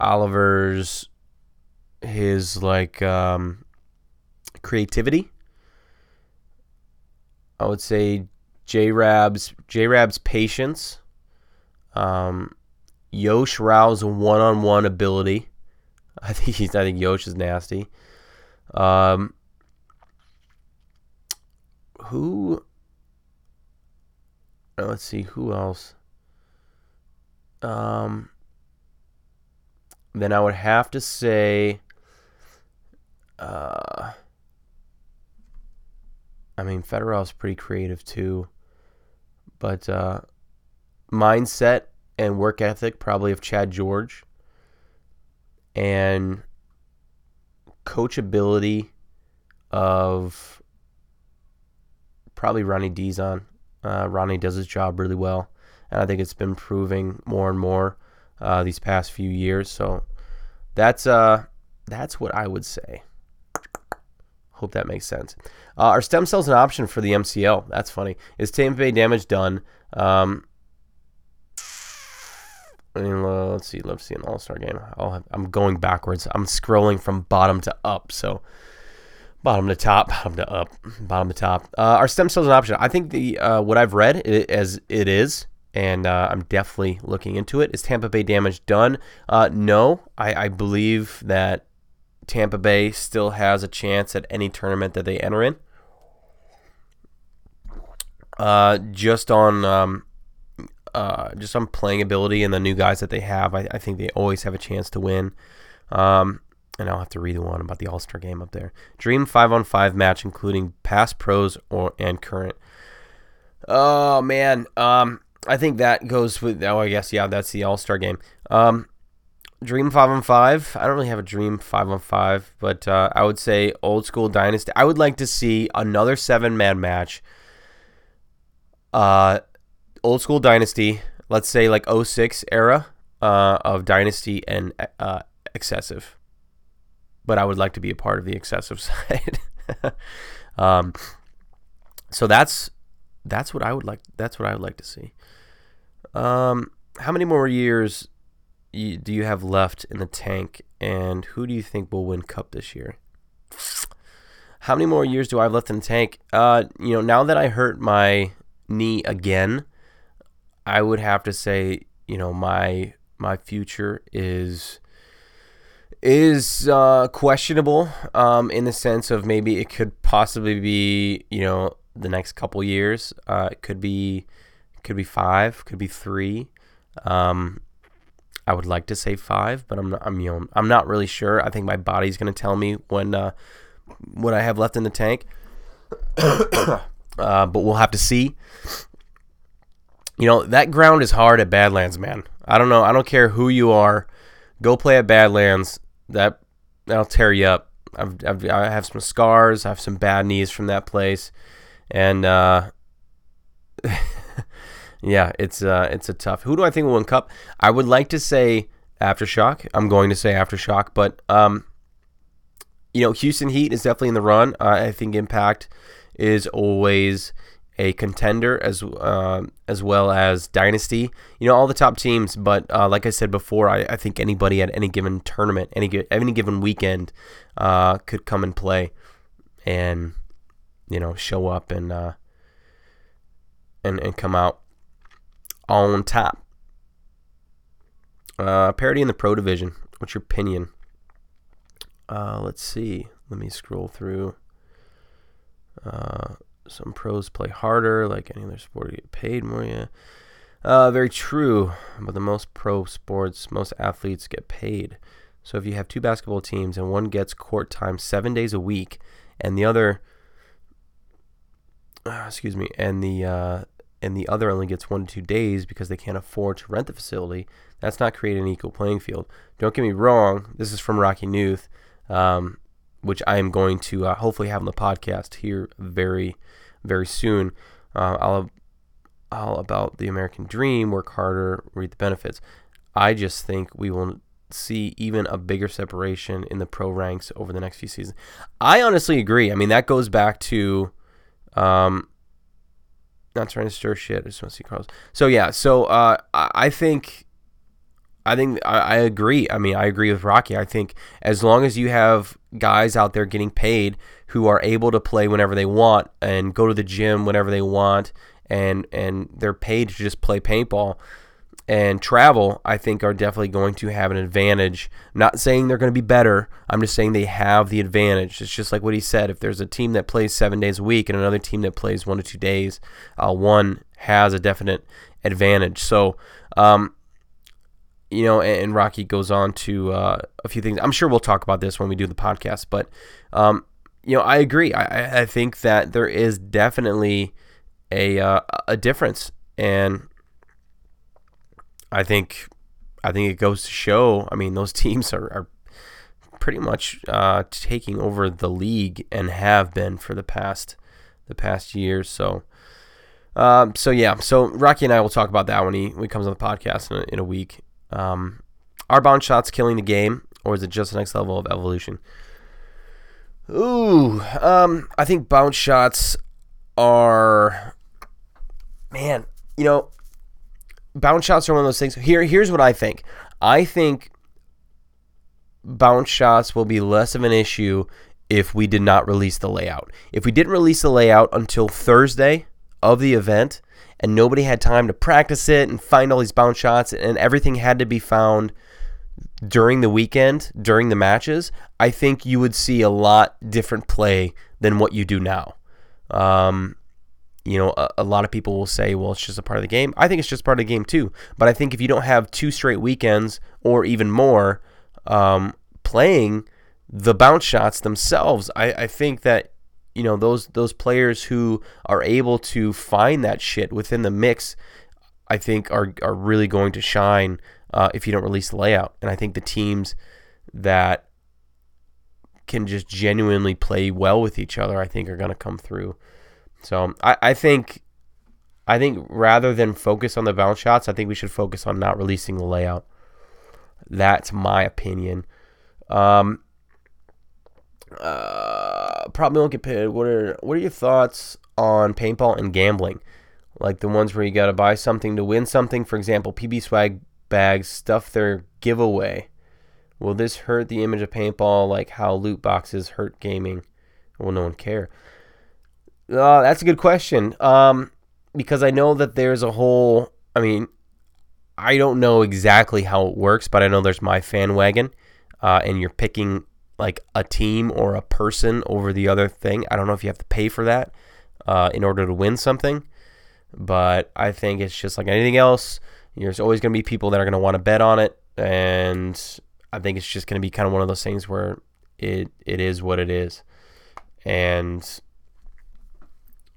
Oliver's his like um, creativity. I would say J Rab's J Rab's patience. Um, Yosh Rau's one-on-one ability. I think he's. I think Yosh is nasty. Um, who? Uh, let's see who else. Um, then I would have to say. Uh, I mean, Federer's pretty creative too, but uh, mindset and work ethic probably of Chad George and coachability of probably Ronnie Dizon. Uh, Ronnie does his job really well, and I think it's been proving more and more uh, these past few years. So that's uh that's what I would say. Hope that makes sense. Uh, are stem cells an option for the MCL? That's funny. Is Tampa Bay damage done? Um, uh, let's see. Let's see an All Star game. i am going backwards. I'm scrolling from bottom to up. So bottom to top, bottom to up, bottom to top. Uh, are stem cells an option? I think the uh, what I've read it, as it is, and uh, I'm definitely looking into it. Is Tampa Bay damage done? Uh, no, I, I believe that Tampa Bay still has a chance at any tournament that they enter in. Uh, just on um, uh, just on playing ability and the new guys that they have, I, I, think they always have a chance to win. Um, and I'll have to read the one about the All Star game up there. Dream five on five match, including past pros or and current. Oh man, um, I think that goes with. Oh, I guess yeah, that's the All Star game. Um, dream five on five. I don't really have a dream five on five, but uh, I would say old school dynasty. I would like to see another seven man match. Uh, old school dynasty. Let's say like 06 era uh, of dynasty and uh, excessive but I would like to be a part of the excessive side. um, so that's that's what I would like. That's what I would like to see. Um, how many more years do you have left in the tank, and who do you think will win Cup this year? How many more years do I have left in the tank? Uh, you know, now that I hurt my knee again, I would have to say, you know, my my future is is uh, questionable um, in the sense of maybe it could possibly be you know the next couple years. Uh, it could be could be five, could be three. Um, I would like to say five, but I'm not, I'm you know I'm not really sure. I think my body's gonna tell me when uh, what I have left in the tank. uh, but we'll have to see. You know that ground is hard at Badlands, man. I don't know. I don't care who you are. Go play at Badlands that that'll tear you up. I've, I've I have some scars. I have some bad knees from that place, and uh, yeah, it's uh, it's a tough. Who do I think will win Cup? I would like to say Aftershock. I'm going to say Aftershock, but um, you know, Houston Heat is definitely in the run. Uh, I think Impact is always a contender as uh, as well as dynasty. You know all the top teams, but uh, like I said before, I, I, think anybody at any given tournament, any any given weekend, uh, could come and play, and you know show up and uh, and and come out on top. Uh, parity in the pro division. What's your opinion? Uh, let's see. Let me scroll through. Some pros play harder, like any other sport, you get paid more. Yeah, uh, very true. But the most pro sports, most athletes get paid. So if you have two basketball teams and one gets court time seven days a week, and the other, uh, excuse me, and the uh, and the other only gets one to two days because they can't afford to rent the facility, that's not creating an equal playing field. Don't get me wrong. This is from Rocky Newth. Um, which I am going to uh, hopefully have on the podcast here very, very soon. Uh, all, all about the American dream, work harder, reap the benefits. I just think we will see even a bigger separation in the pro ranks over the next few seasons. I honestly agree. I mean, that goes back to, um, not trying to stir shit. I just want to see Carlos. So yeah, so uh, I think I think I, I, agree. I mean, I agree with Rocky. I think as long as you have guys out there getting paid who are able to play whenever they want and go to the gym whenever they want and and they're paid to just play paintball and travel, I think are definitely going to have an advantage. I'm not saying they're going to be better. I'm just saying they have the advantage. It's just like what he said. If there's a team that plays seven days a week and another team that plays one to two days, uh, one has a definite advantage. So. Um, you know, and, Rocky goes on to uh, a few things. I'm sure we'll talk about this when we do the podcast, but um, you know, I agree. I, I think that there is definitely a uh, a difference, and I think I think it goes to show. I mean, those teams are, are pretty much uh, taking over the league and have been for the past the past years. So. Um, so yeah, so Rocky and I will talk about that when he when he comes on the podcast in a, in a week. Um, are bounce shots killing the game, or is it just the next level of evolution? Ooh, um, I think bounce shots are, man, you know, bounce shots are one of those things. Here, here's what I think. I think bounce shots will be less of an issue if we did not release the layout. If we didn't release the layout until Thursday of the event, and nobody had time to practice it and find all these bounce shots, and everything had to be found during the weekend, during the matches, I think you would see a lot different play than what you do now. Um, you know, a, a, lot of people will say, well, it's just a part of the game. I think it's just part of the game too. But I think if you don't have two straight weekends or even more um, playing the bounce shots themselves, I, I think that you know those those players who are able to find that shit within the mix, I think are are really going to shine uh, if you don't release the layout. And I think the teams that can just genuinely play well with each other, I think are going to come through. So I, I think I think rather than focus on the bounce shots, I think we should focus on not releasing the layout. That's my opinion. Um, uh, probably won't get paid. What are what are your thoughts on paintball and gambling? Like the ones where you got to buy something to win something. For example, PB swag bags stuff their giveaway. Will this hurt the image of paintball like how loot boxes hurt gaming? Will no one care? Uh, that's a good question. Um, because I know that there's a whole. I mean, I don't know exactly how it works, but I know there's my fan wagon, uh, and you're picking like a team or a person over the other thing. I don't know if you have to pay for that uh, in order to win something, but I think it's just like anything else. There's always going to be people that are going to want to bet on it, and I think it's just going to be kind of one of those things where it it is what it is, and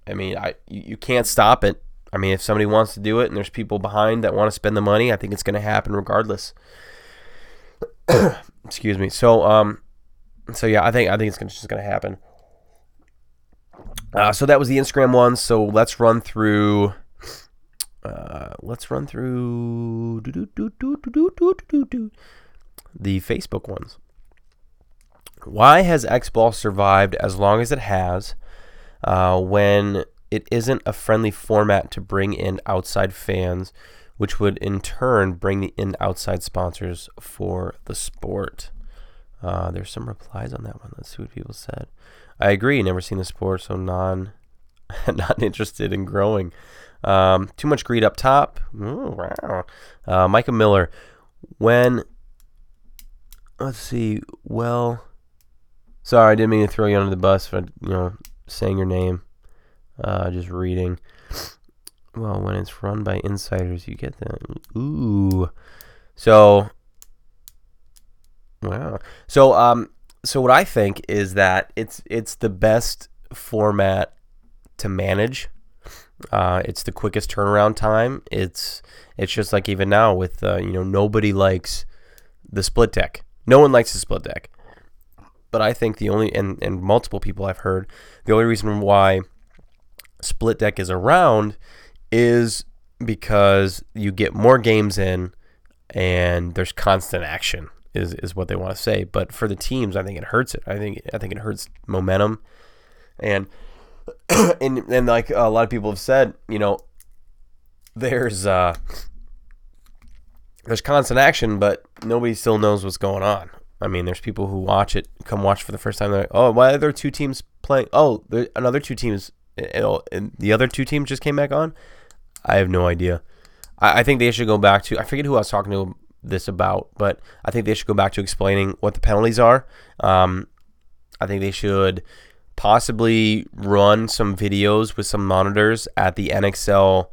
I mean, I you, can't stop it. I mean, if somebody wants to do it and there's people behind that want to spend the money, I think it's going to happen regardless. Excuse me. So, um, so yeah, I think I think it's just going to happen. Uh, so that was the Instagram one. So let's run through. Uh, let's run through the Facebook ones. Why has X Ball survived as long as it has? Uh, when it isn't a friendly format to bring in outside fans, which would in turn bring in outside sponsors for the sport. Uh, there's some replies on that one. Let's see what people said. I agree. Never seen the sport, so non not interested in growing. Um, too much greed up top. Ooh, wow. Uh, Micah Miller. When let's see. Well, sorry, I didn't mean to throw you under the bus for you know saying your name. Uh, just reading. Well, when it's run by insiders, you get that. Ooh. So, wow. So, um, so what I think is that it's it's the best format to manage. Uh, it's the quickest turnaround time. It's it's just like even now with uh, you know nobody likes the split deck. No one likes the split deck. But I think the only and and multiple people I've heard the only reason why split deck is around is because you get more games in and there's constant action is, is what they want to say. But for the teams, I think it hurts it. I think I think it hurts momentum, and and and like a lot of people have said, you know, there's uh, there's constant action, but nobody still knows what's going on. I mean, there's people who watch it, come watch for the first time. They're like, oh, why are there two teams playing? Oh, there, another two teams, and the other two teams just came back on. I have no idea. I, I think they should go back to. I forget who I was talking to this about, but I think they should go back to explaining what the penalties are. Um, I think they should possibly run some videos with some monitors at the NXL,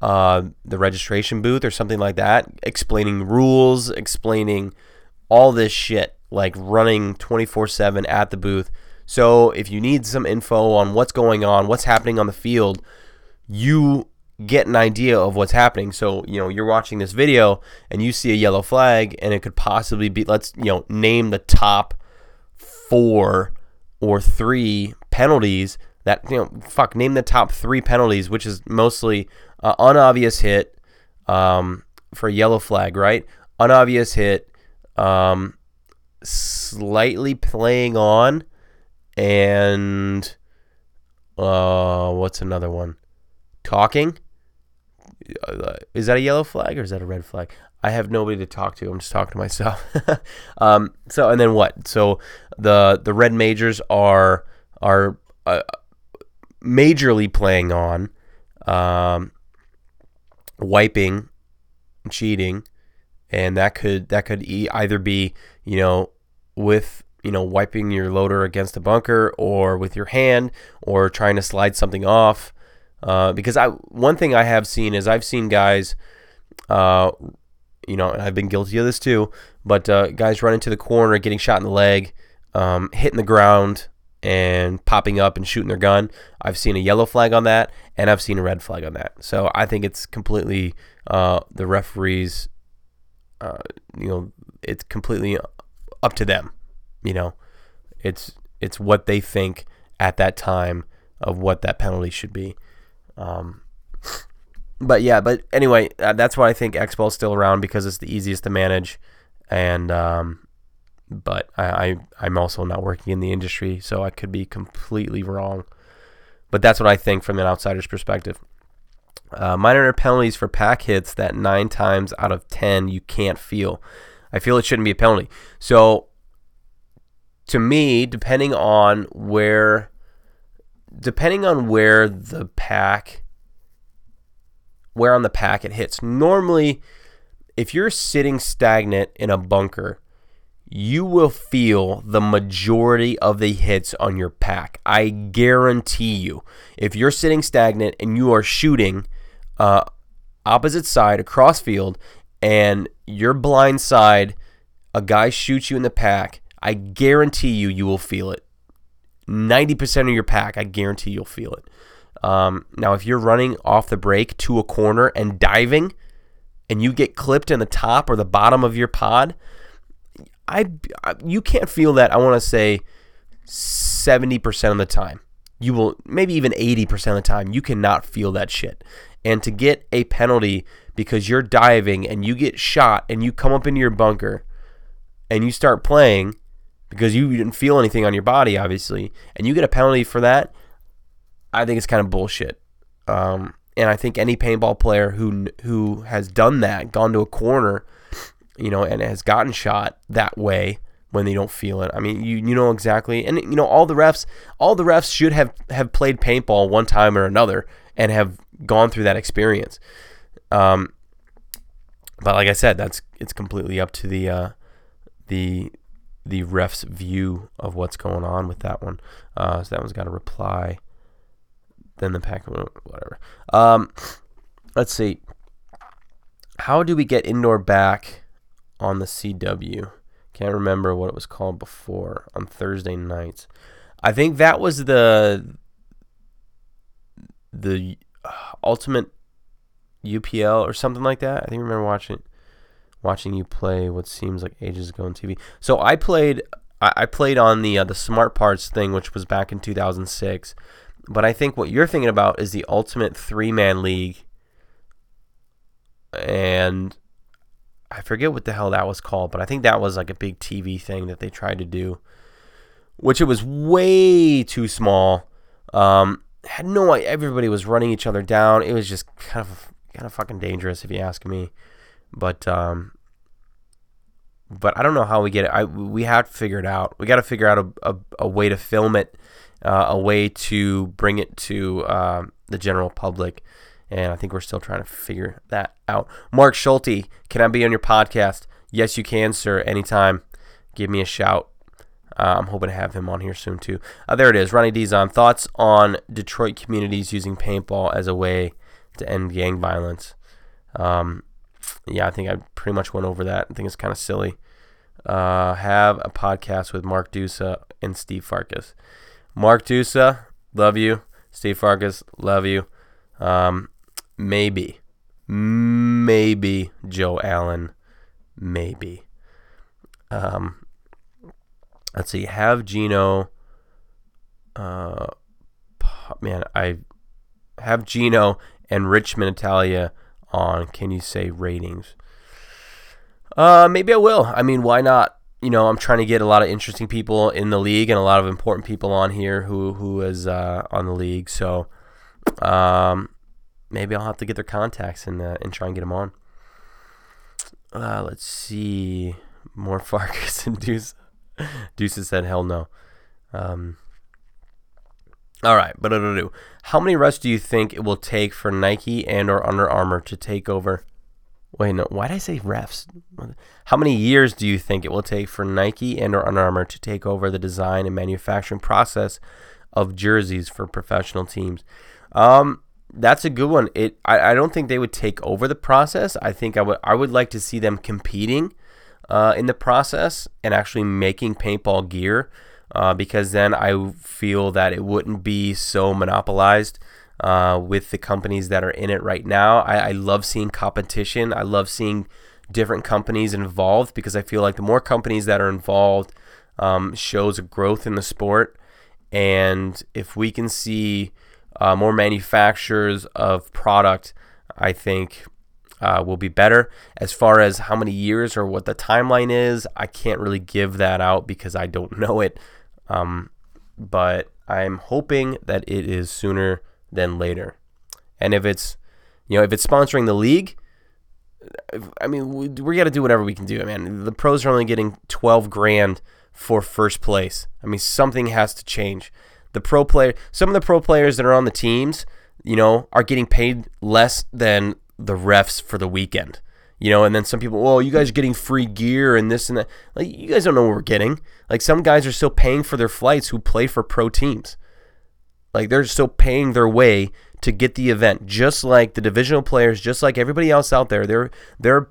uh, the registration booth or something like that, explaining rules, explaining all this shit, like running 24 7 at the booth. So if you need some info on what's going on, what's happening on the field, you get an idea of what's happening. So, you know, you're watching this video and you see a yellow flag and it could possibly be, let's, you know, name the top four or three penalties that, you know, fuck, name the top three penalties, which is mostly uh, unobvious hit um, for a yellow flag, right? Unobvious hit, um, slightly playing on, and uh, what's another one? Talking is that a yellow flag or is that a red flag? I have nobody to talk to. I'm just talking to myself. um, so and then what? So the the red majors are are uh, majorly playing on um, wiping, cheating, and that could that could either be you know with you know wiping your loader against a bunker or with your hand or trying to slide something off uh, because I one thing I have seen is I've seen guys, uh, you know, and I've been guilty of this too. But uh, guys run into the corner, getting shot in the leg, um, hitting the ground and popping up and shooting their gun. I've seen a yellow flag on that, and I've seen a red flag on that. So I think it's completely uh, the referees. Uh, you know, it's completely up to them. You know, it's it's what they think at that time of what that penalty should be. Um, but yeah, but anyway, uh, that's why I think ball is still around because it's the easiest to manage, and um, but I, I am also not working in the industry, so I could be completely wrong. But that's what I think from an outsider's perspective. Uh, minor penalties for pack hits that nine times out of ten you can't feel. I feel it shouldn't be a penalty. So to me, depending on where, depending on where the pack, where on the pack it hits. Normally, if you're sitting stagnant in a bunker you will feel the majority of the hits on your pack. I guarantee you. If you're sitting stagnant and you are shooting uh, opposite side across field and your blind side, a guy shoots you in the pack, I guarantee you, you will feel it. 90% of your pack, I guarantee you'll feel it. Um, now, if you're running off the break to a corner and diving and you get clipped in the top or the bottom of your pod, I, you can't feel that. I want to say seventy percent of the time. You will maybe even eighty percent of the time. You cannot feel that shit. And to get a penalty because you're diving and you get shot and you come up into your bunker and you start playing because you didn't feel anything on your body, obviously, and you get a penalty for that, I think it's kind of bullshit. Um, and I think any paintball player who who has done that, gone to a corner you know, and has gotten shot that way when they don't feel it. I mean, you you know exactly, and you know all the refs, all the refs should have have played paintball one time or another and have gone through that experience. Um, but like I said, that's it's completely up to the uh, the the ref's view of what's going on with that one. Uh, so that one's got a reply. Then the pack, whatever. Um, let's see. How do we get indoor back? on the CW. Can't remember what it was called before on Thursday nights. I think that was the the ultimate UPL or something like that. I think I remember watching watching you play what seems like ages ago on TV. So I played I, played on the uh, the Smart Parts thing, which was back in 2006. But I think what you're thinking about is the ultimate three man league, and I forget what the hell that was called, but I think that was like a big TV thing that they tried to do, which it was way too small. Um, had no. Everybody was running each other down. It was just kind of kind of fucking dangerous, if you ask me. But um, but I don't know how we get it. I we have to figure it out. We got to figure out a, a, a, way to film it, uh, a way to bring it to uh, the general public and I think we're still trying to figure that out. Mark Schulte, can I be on your podcast? Yes, you can, sir. Anytime. Give me a shout. Uh, I'm hoping to have him on here soon too. Uh, there it is. Ronnie Dizon. Thoughts on Detroit communities using paintball as a way to end gang violence? Um, yeah, I think I pretty much went over that. I think it's kind of silly. Uh, have a podcast with Mark Dusa and Steve Farkas. Mark Dusa, love you. Steve Farkas, love you. Um, Maybe. Maybe Joe Allen. Maybe. Um, let's see. Have Gino. Uh, man, I have Gino and Richmond Italia on. Can you say ratings? Uh, maybe I will. I mean, why not? You know, I'm trying to get a lot of interesting people in the league and a lot of important people on here who who is uh, on the league. So, um, maybe I'll have to get their contacts and uh, and try and get them on. Uh, let's see. More Farkas and Deuce. Deuce said, hell no. Um, all right, but. How many reps do you think it will take for Nike and or Under Armour to take over? Wait, no. Why did I say refs? How many years do you think it will take for Nike and or Under Armour to take over the design and manufacturing process of jerseys for professional teams? Um, that's a good one. It I, I don't think they would take over the process. I think I would I would like to see them competing uh, in the process and actually making paintball gear uh, because then I feel that it wouldn't be so monopolized uh, with the companies that are in it right now. I, I love seeing competition. I love seeing different companies involved because I feel like the more companies that are involved um, shows a growth in the sport. And if we can see uh, more manufacturers of product, I think uh, will be better. As far as how many years or what the timeline is, I can't really give that out because I don't know it. Um, but I'm hoping that it is sooner than later. And if it's, you know, if it's sponsoring the league, I mean, we, we got to do whatever we can do. I mean, the pros are only getting 12 grand for first place. I mean, something has to change. The pro player, some of the pro players that are on the teams, you know, are getting paid less than the refs for the weekend. You know, and then some people, well, you guys are getting free gear and this and that. Like, you guys don't know what we're getting. Like, some guys are still paying for their flights who play for pro teams. Like, they're still paying their way to get the event, just like the divisional players, just like everybody else out there. They're they're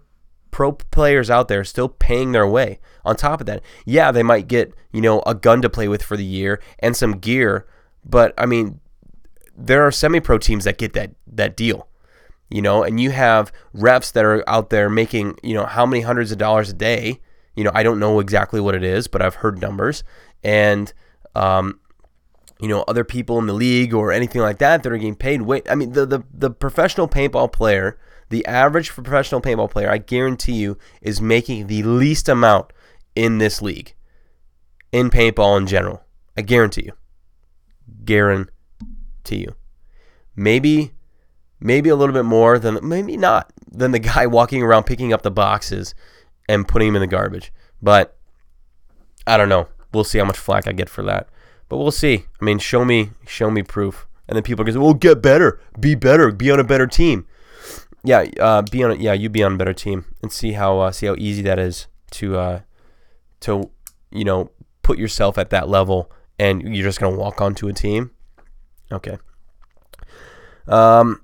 pro players out there still paying their way. On top of that, yeah, they might get you know a gun to play with for the year and some gear, but I mean, there are semi-pro teams that get that that deal, you know, and you have refs that are out there making you know how many hundreds of dollars a day. You know, I don't know exactly what it is, but I've heard numbers, and um, you know other people in the league or anything like that that are getting paid. Wait, I mean the the, the professional paintball player, the average professional paintball player, I guarantee you, is making the least amount in this league, in paintball in general. I guarantee you, guarantee you. Maybe, maybe a little bit more than maybe not than the guy walking around picking up the boxes and putting them in the garbage. But I don't know. We'll see how much flack I get for that. But we'll see. I mean, show me, show me proof. And then people are going to say, well, get better, be better, be on a better team. Yeah, uh, be on yeah, you be on a better team and see how uh, see how easy that is to uh, to you know put yourself at that level and you're just gonna walk onto a team. Okay. Um,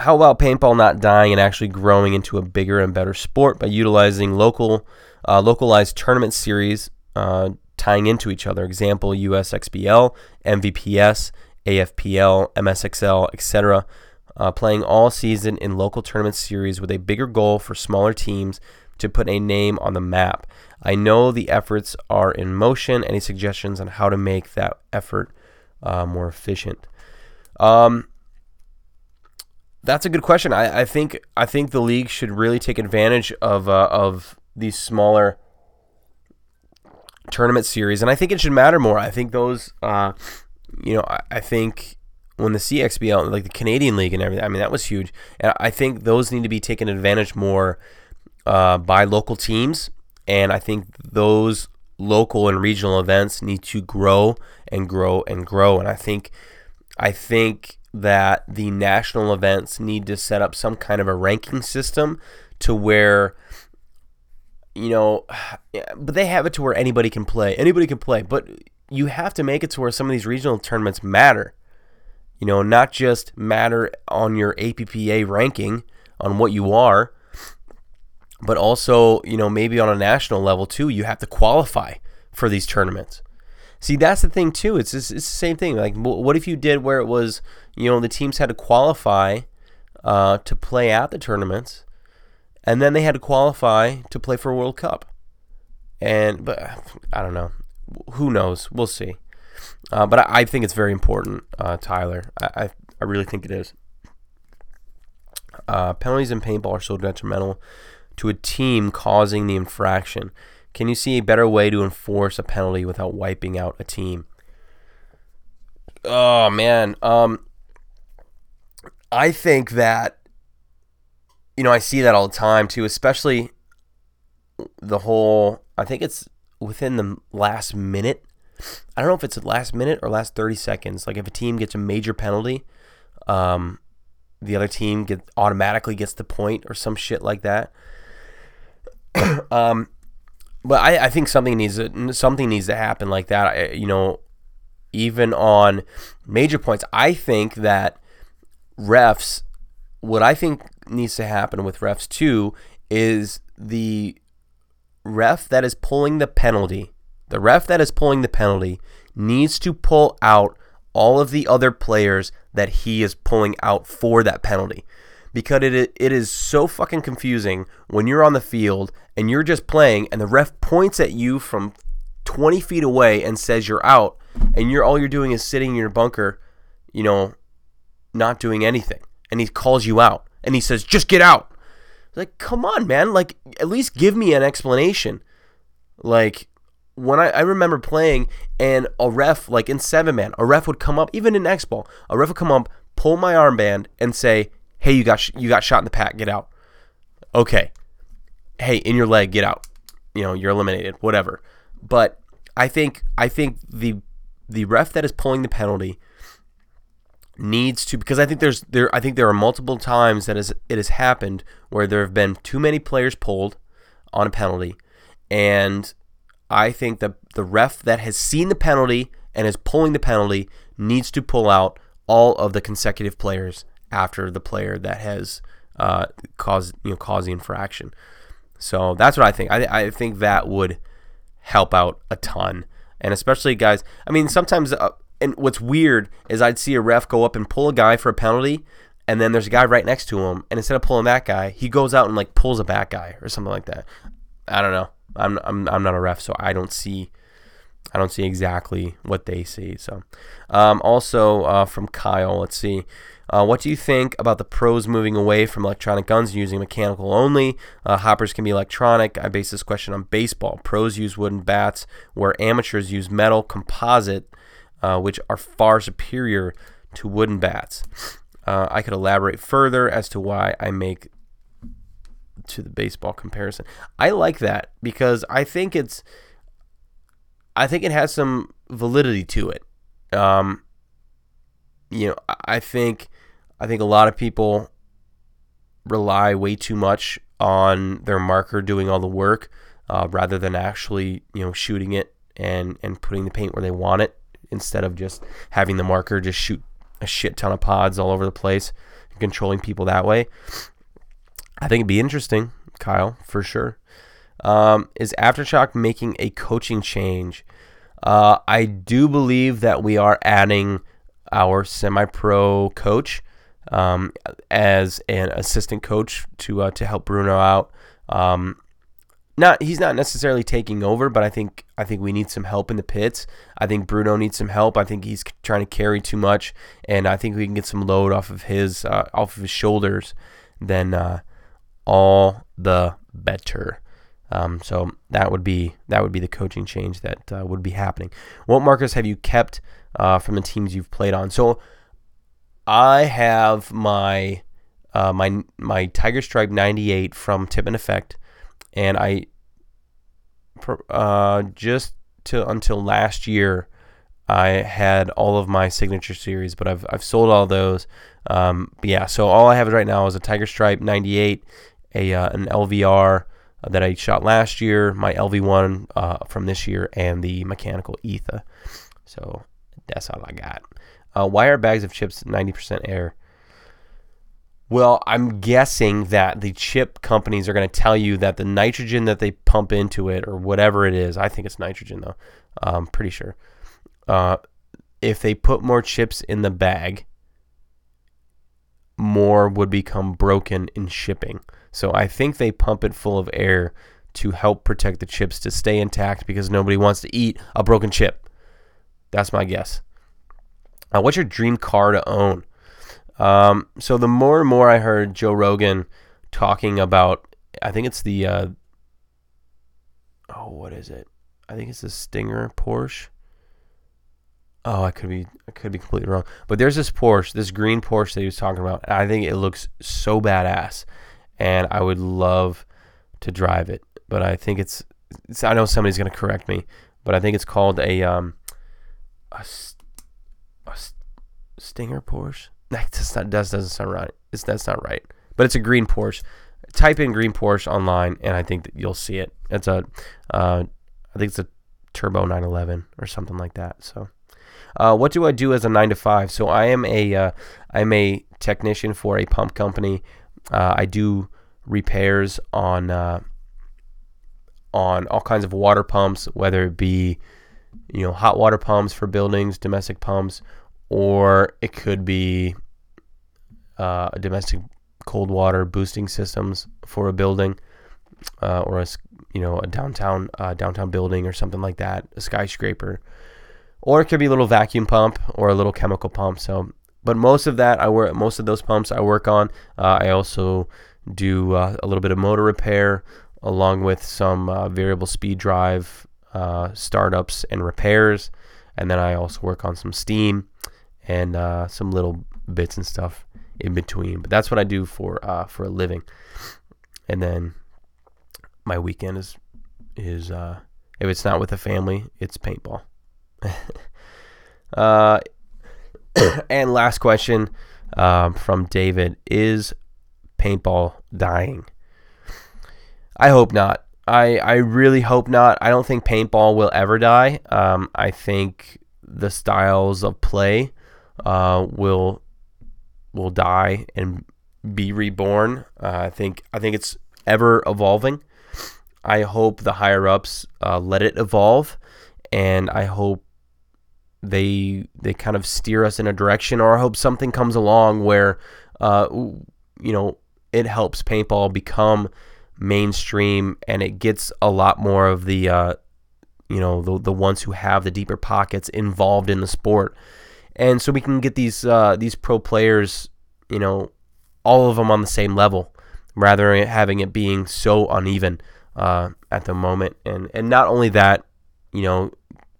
how about paintball not dying and actually growing into a bigger and better sport by utilizing local, uh, localized tournament series uh, tying into each other. Example USXBL, MVPS, AFPL, MSXL, etc. Uh, playing all season in local tournament series with a bigger goal for smaller teams to put a name on the map. I know the efforts are in motion. Any suggestions on how to make that effort uh, more efficient? Um, that's a good question. I, I think I think the league should really take advantage of uh, of these smaller tournament series, and I think it should matter more. I think those, uh, you know, I, I think when the CXBL, like the Canadian League and everything, I mean that was huge, and I think those need to be taken advantage more uh, by local teams, and I think those local and regional events need to grow and grow and grow, and I think, I think that the national events need to set up some kind of a ranking system to where you know, but they have it to where anybody can play. Anybody can play, but you have to make it to where some of these regional tournaments matter. You know, not just matter on your APPA ranking on what you are, but also, you know, maybe on a national level too. You have to qualify for these tournaments. See, that's the thing too. It's it's, it's the same thing. Like, what if you did where it was, you know, the teams had to qualify uh, to play at the tournaments, and then they had to qualify to play for a World Cup. And but I don't know. Who knows? We'll see. Uh, but I, I, think it's very important, uh, Tyler. I, I, I really think it is. Uh, penalties in paintball are so detrimental to a team causing the infraction. Can you see a better way to enforce a penalty without wiping out a team? Oh man, um, I think that you know, I see that all the time too, especially the whole. I think it's within the last minute. I don't know if it's the last minute or last 30 seconds. Like if a team gets a major penalty, um, the other team get automatically gets the point or some shit like that. um, but I, I think something needs to, something needs to happen like that. I, you know, even on major points, I think that refs. What I think needs to happen with refs too is the ref that is pulling the penalty, the ref that is pulling the penalty needs to pull out all of the other players that he is pulling out for that penalty. Because it, it is so fucking confusing when you're on the field and you're just playing and the ref points at you from 20 feet away and says you're out and you're all you're doing is sitting in your bunker, you know, not doing anything. And he calls you out and he says, just get out. Like, come on, man. Like, at least give me an explanation. Like, when I, I remember playing and a ref, like in seven man, a ref would come up, even in X ball, a ref would come up, pull my armband, and say, "Hey, you got sh- you got shot in the pack, get out." Okay. Hey, in your leg, get out. You know, you're eliminated. Whatever. But I think I think the the ref that is pulling the penalty needs to because I think there's there I think there are multiple times that is it has happened where there have been too many players pulled on a penalty and I think that the ref that has seen the penalty and is pulling the penalty needs to pull out all of the consecutive players after the player that has uh, caused you know caused the infraction. So that's what I think. I, I think that would help out a ton, and especially guys. I mean, sometimes uh, and what's weird is I'd see a ref go up and pull a guy for a penalty, and then there's a guy right next to him, and instead of pulling that guy, he goes out and like pulls a back guy or something like that. I don't know. I'm I'm I'm not a ref, so I don't see I don't see exactly what they see. So, um, also uh, from Kyle, let's see. Uh, what do you think about the pros moving away from electronic guns and using mechanical only? Uh, hoppers can be electronic. I base this question on baseball. Pros use wooden bats, where amateurs use metal composite, uh, which are far superior to wooden bats. Uh, I could elaborate further as to why I make to the baseball comparison. I like that because I think it's I think it has some validity to it. Um, you know, I think I think a lot of people rely way too much on their marker doing all the work uh, rather than actually you know shooting it and and putting the paint where they want it instead of just having the marker just shoot a shit ton of pods all over the place and controlling people that way. I think it'd be interesting, Kyle, for sure. Um, is Aftershock making a coaching change? Uh, I do believe that we are adding our semi-pro coach um, as an assistant coach to uh, to help Bruno out. Um, not he's not necessarily taking over, but I think I think we need some help in the pits. I think Bruno needs some help. I think he's trying to carry too much, and I think we can get some load off of his uh, off of his shoulders. Then uh, all the better. Um, so that would be that would be the coaching change that uh, would be happening. What markers have you kept uh, from the teams you've played on? So I have my uh, my my Tiger Stripe 98 from Tip and Effect, and I uh, just to until last year I had all of my signature series, but I've I've sold all those. Um, yeah, so all I have right now is a Tiger Stripe 98, a uh, an LVR that I shot last year, my LV1 uh, from this year, and the mechanical ETHA. So that's all I got. Uh, why are bags of chips 90% air? Well, I'm guessing that the chip companies are going to tell you that the nitrogen that they pump into it, or whatever it is, I think it's nitrogen though, I'm pretty sure. Uh, if they put more chips in the bag, more would become broken in shipping. So I think they pump it full of air to help protect the chips to stay intact because nobody wants to eat a broken chip. That's my guess. Uh, what's your dream car to own? Um, so the more and more I heard Joe Rogan talking about, I think it's the, uh, oh, what is it? I think it's the Stinger Porsche. Oh, I could be I could be completely wrong. But there's this Porsche, this green Porsche that he was talking about. I think it looks so badass and I would love to drive it. But I think it's, it's I know somebody's to correct me, but I think it's called a um a, a Stinger Porsche. That not that doesn't sound right. It's that's not right. But it's a green Porsche. Type in green Porsche online, and I think that you'll see it. It's a, uh, I think it's a turbo 911 or something like that. So, uh, what do I do as a nine to five? So I am a, uh, I'm a technician for a pump company uh, I do repairs on uh, on all kinds of water pumps, whether it be you know hot water pumps for buildings, domestic pumps, or it could be uh, a domestic cold water boosting systems for a building uh, or a you know a downtown uh, downtown building or something like that, a skyscraper, or it could be a little vacuum pump or a little chemical pump. So, but most of that I work most of those pumps I work on. Uh, I also do uh, a little bit of motor repair along with some uh, variable speed drive uh, startups and repairs, and then I also work on some steam and uh, some little bits and stuff in between. But that's what I do for uh, for a living. And then my weekend is is uh, if it's not with the family, it's paintball. uh, and last question um, from David is paintball dying? I hope not. I, I really hope not. I don't think paintball will ever die. Um, I think the styles of play uh, will will die and be reborn. Uh, I think I think it's ever evolving. I hope the higher ups uh, let it evolve, and I hope they they kind of steer us in a direction, or I hope something comes along where, uh, you know, it helps paintball become mainstream and it gets a lot more of the, uh, you know, the the ones who have the deeper pockets involved in the sport and so we can get these uh, these pro players, you know, all of them on the same level, rather than having it being so uneven uh, at the moment. And and not only that, you know,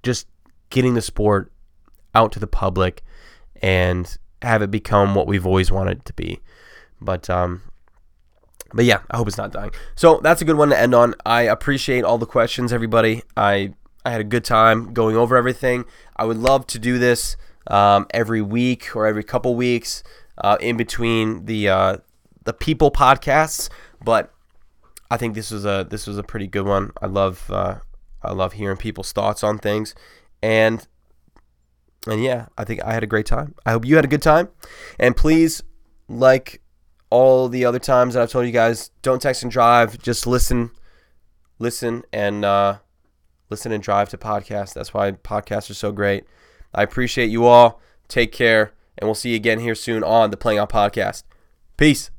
just getting the sport out to the public and have it become what we've always wanted it to be. But um, but yeah, I hope it's not dying. So that's a good one to end on. I appreciate all the questions, everybody. I I had a good time going over everything. I would love to do this um, every week or every couple weeks uh, in between the uh, the people podcasts. But I think this was a this was a pretty good one. I love uh, I love hearing people's thoughts on things, and and yeah, I think I had a great time. I hope you had a good time, and please like all the other times that I've told you guys, don't text and drive. Just listen, listen, and uh, listen and drive to podcasts. That's why podcasts are so great. I appreciate you all. Take care, and we'll see you again here soon on the Playing Out Podcast. Peace.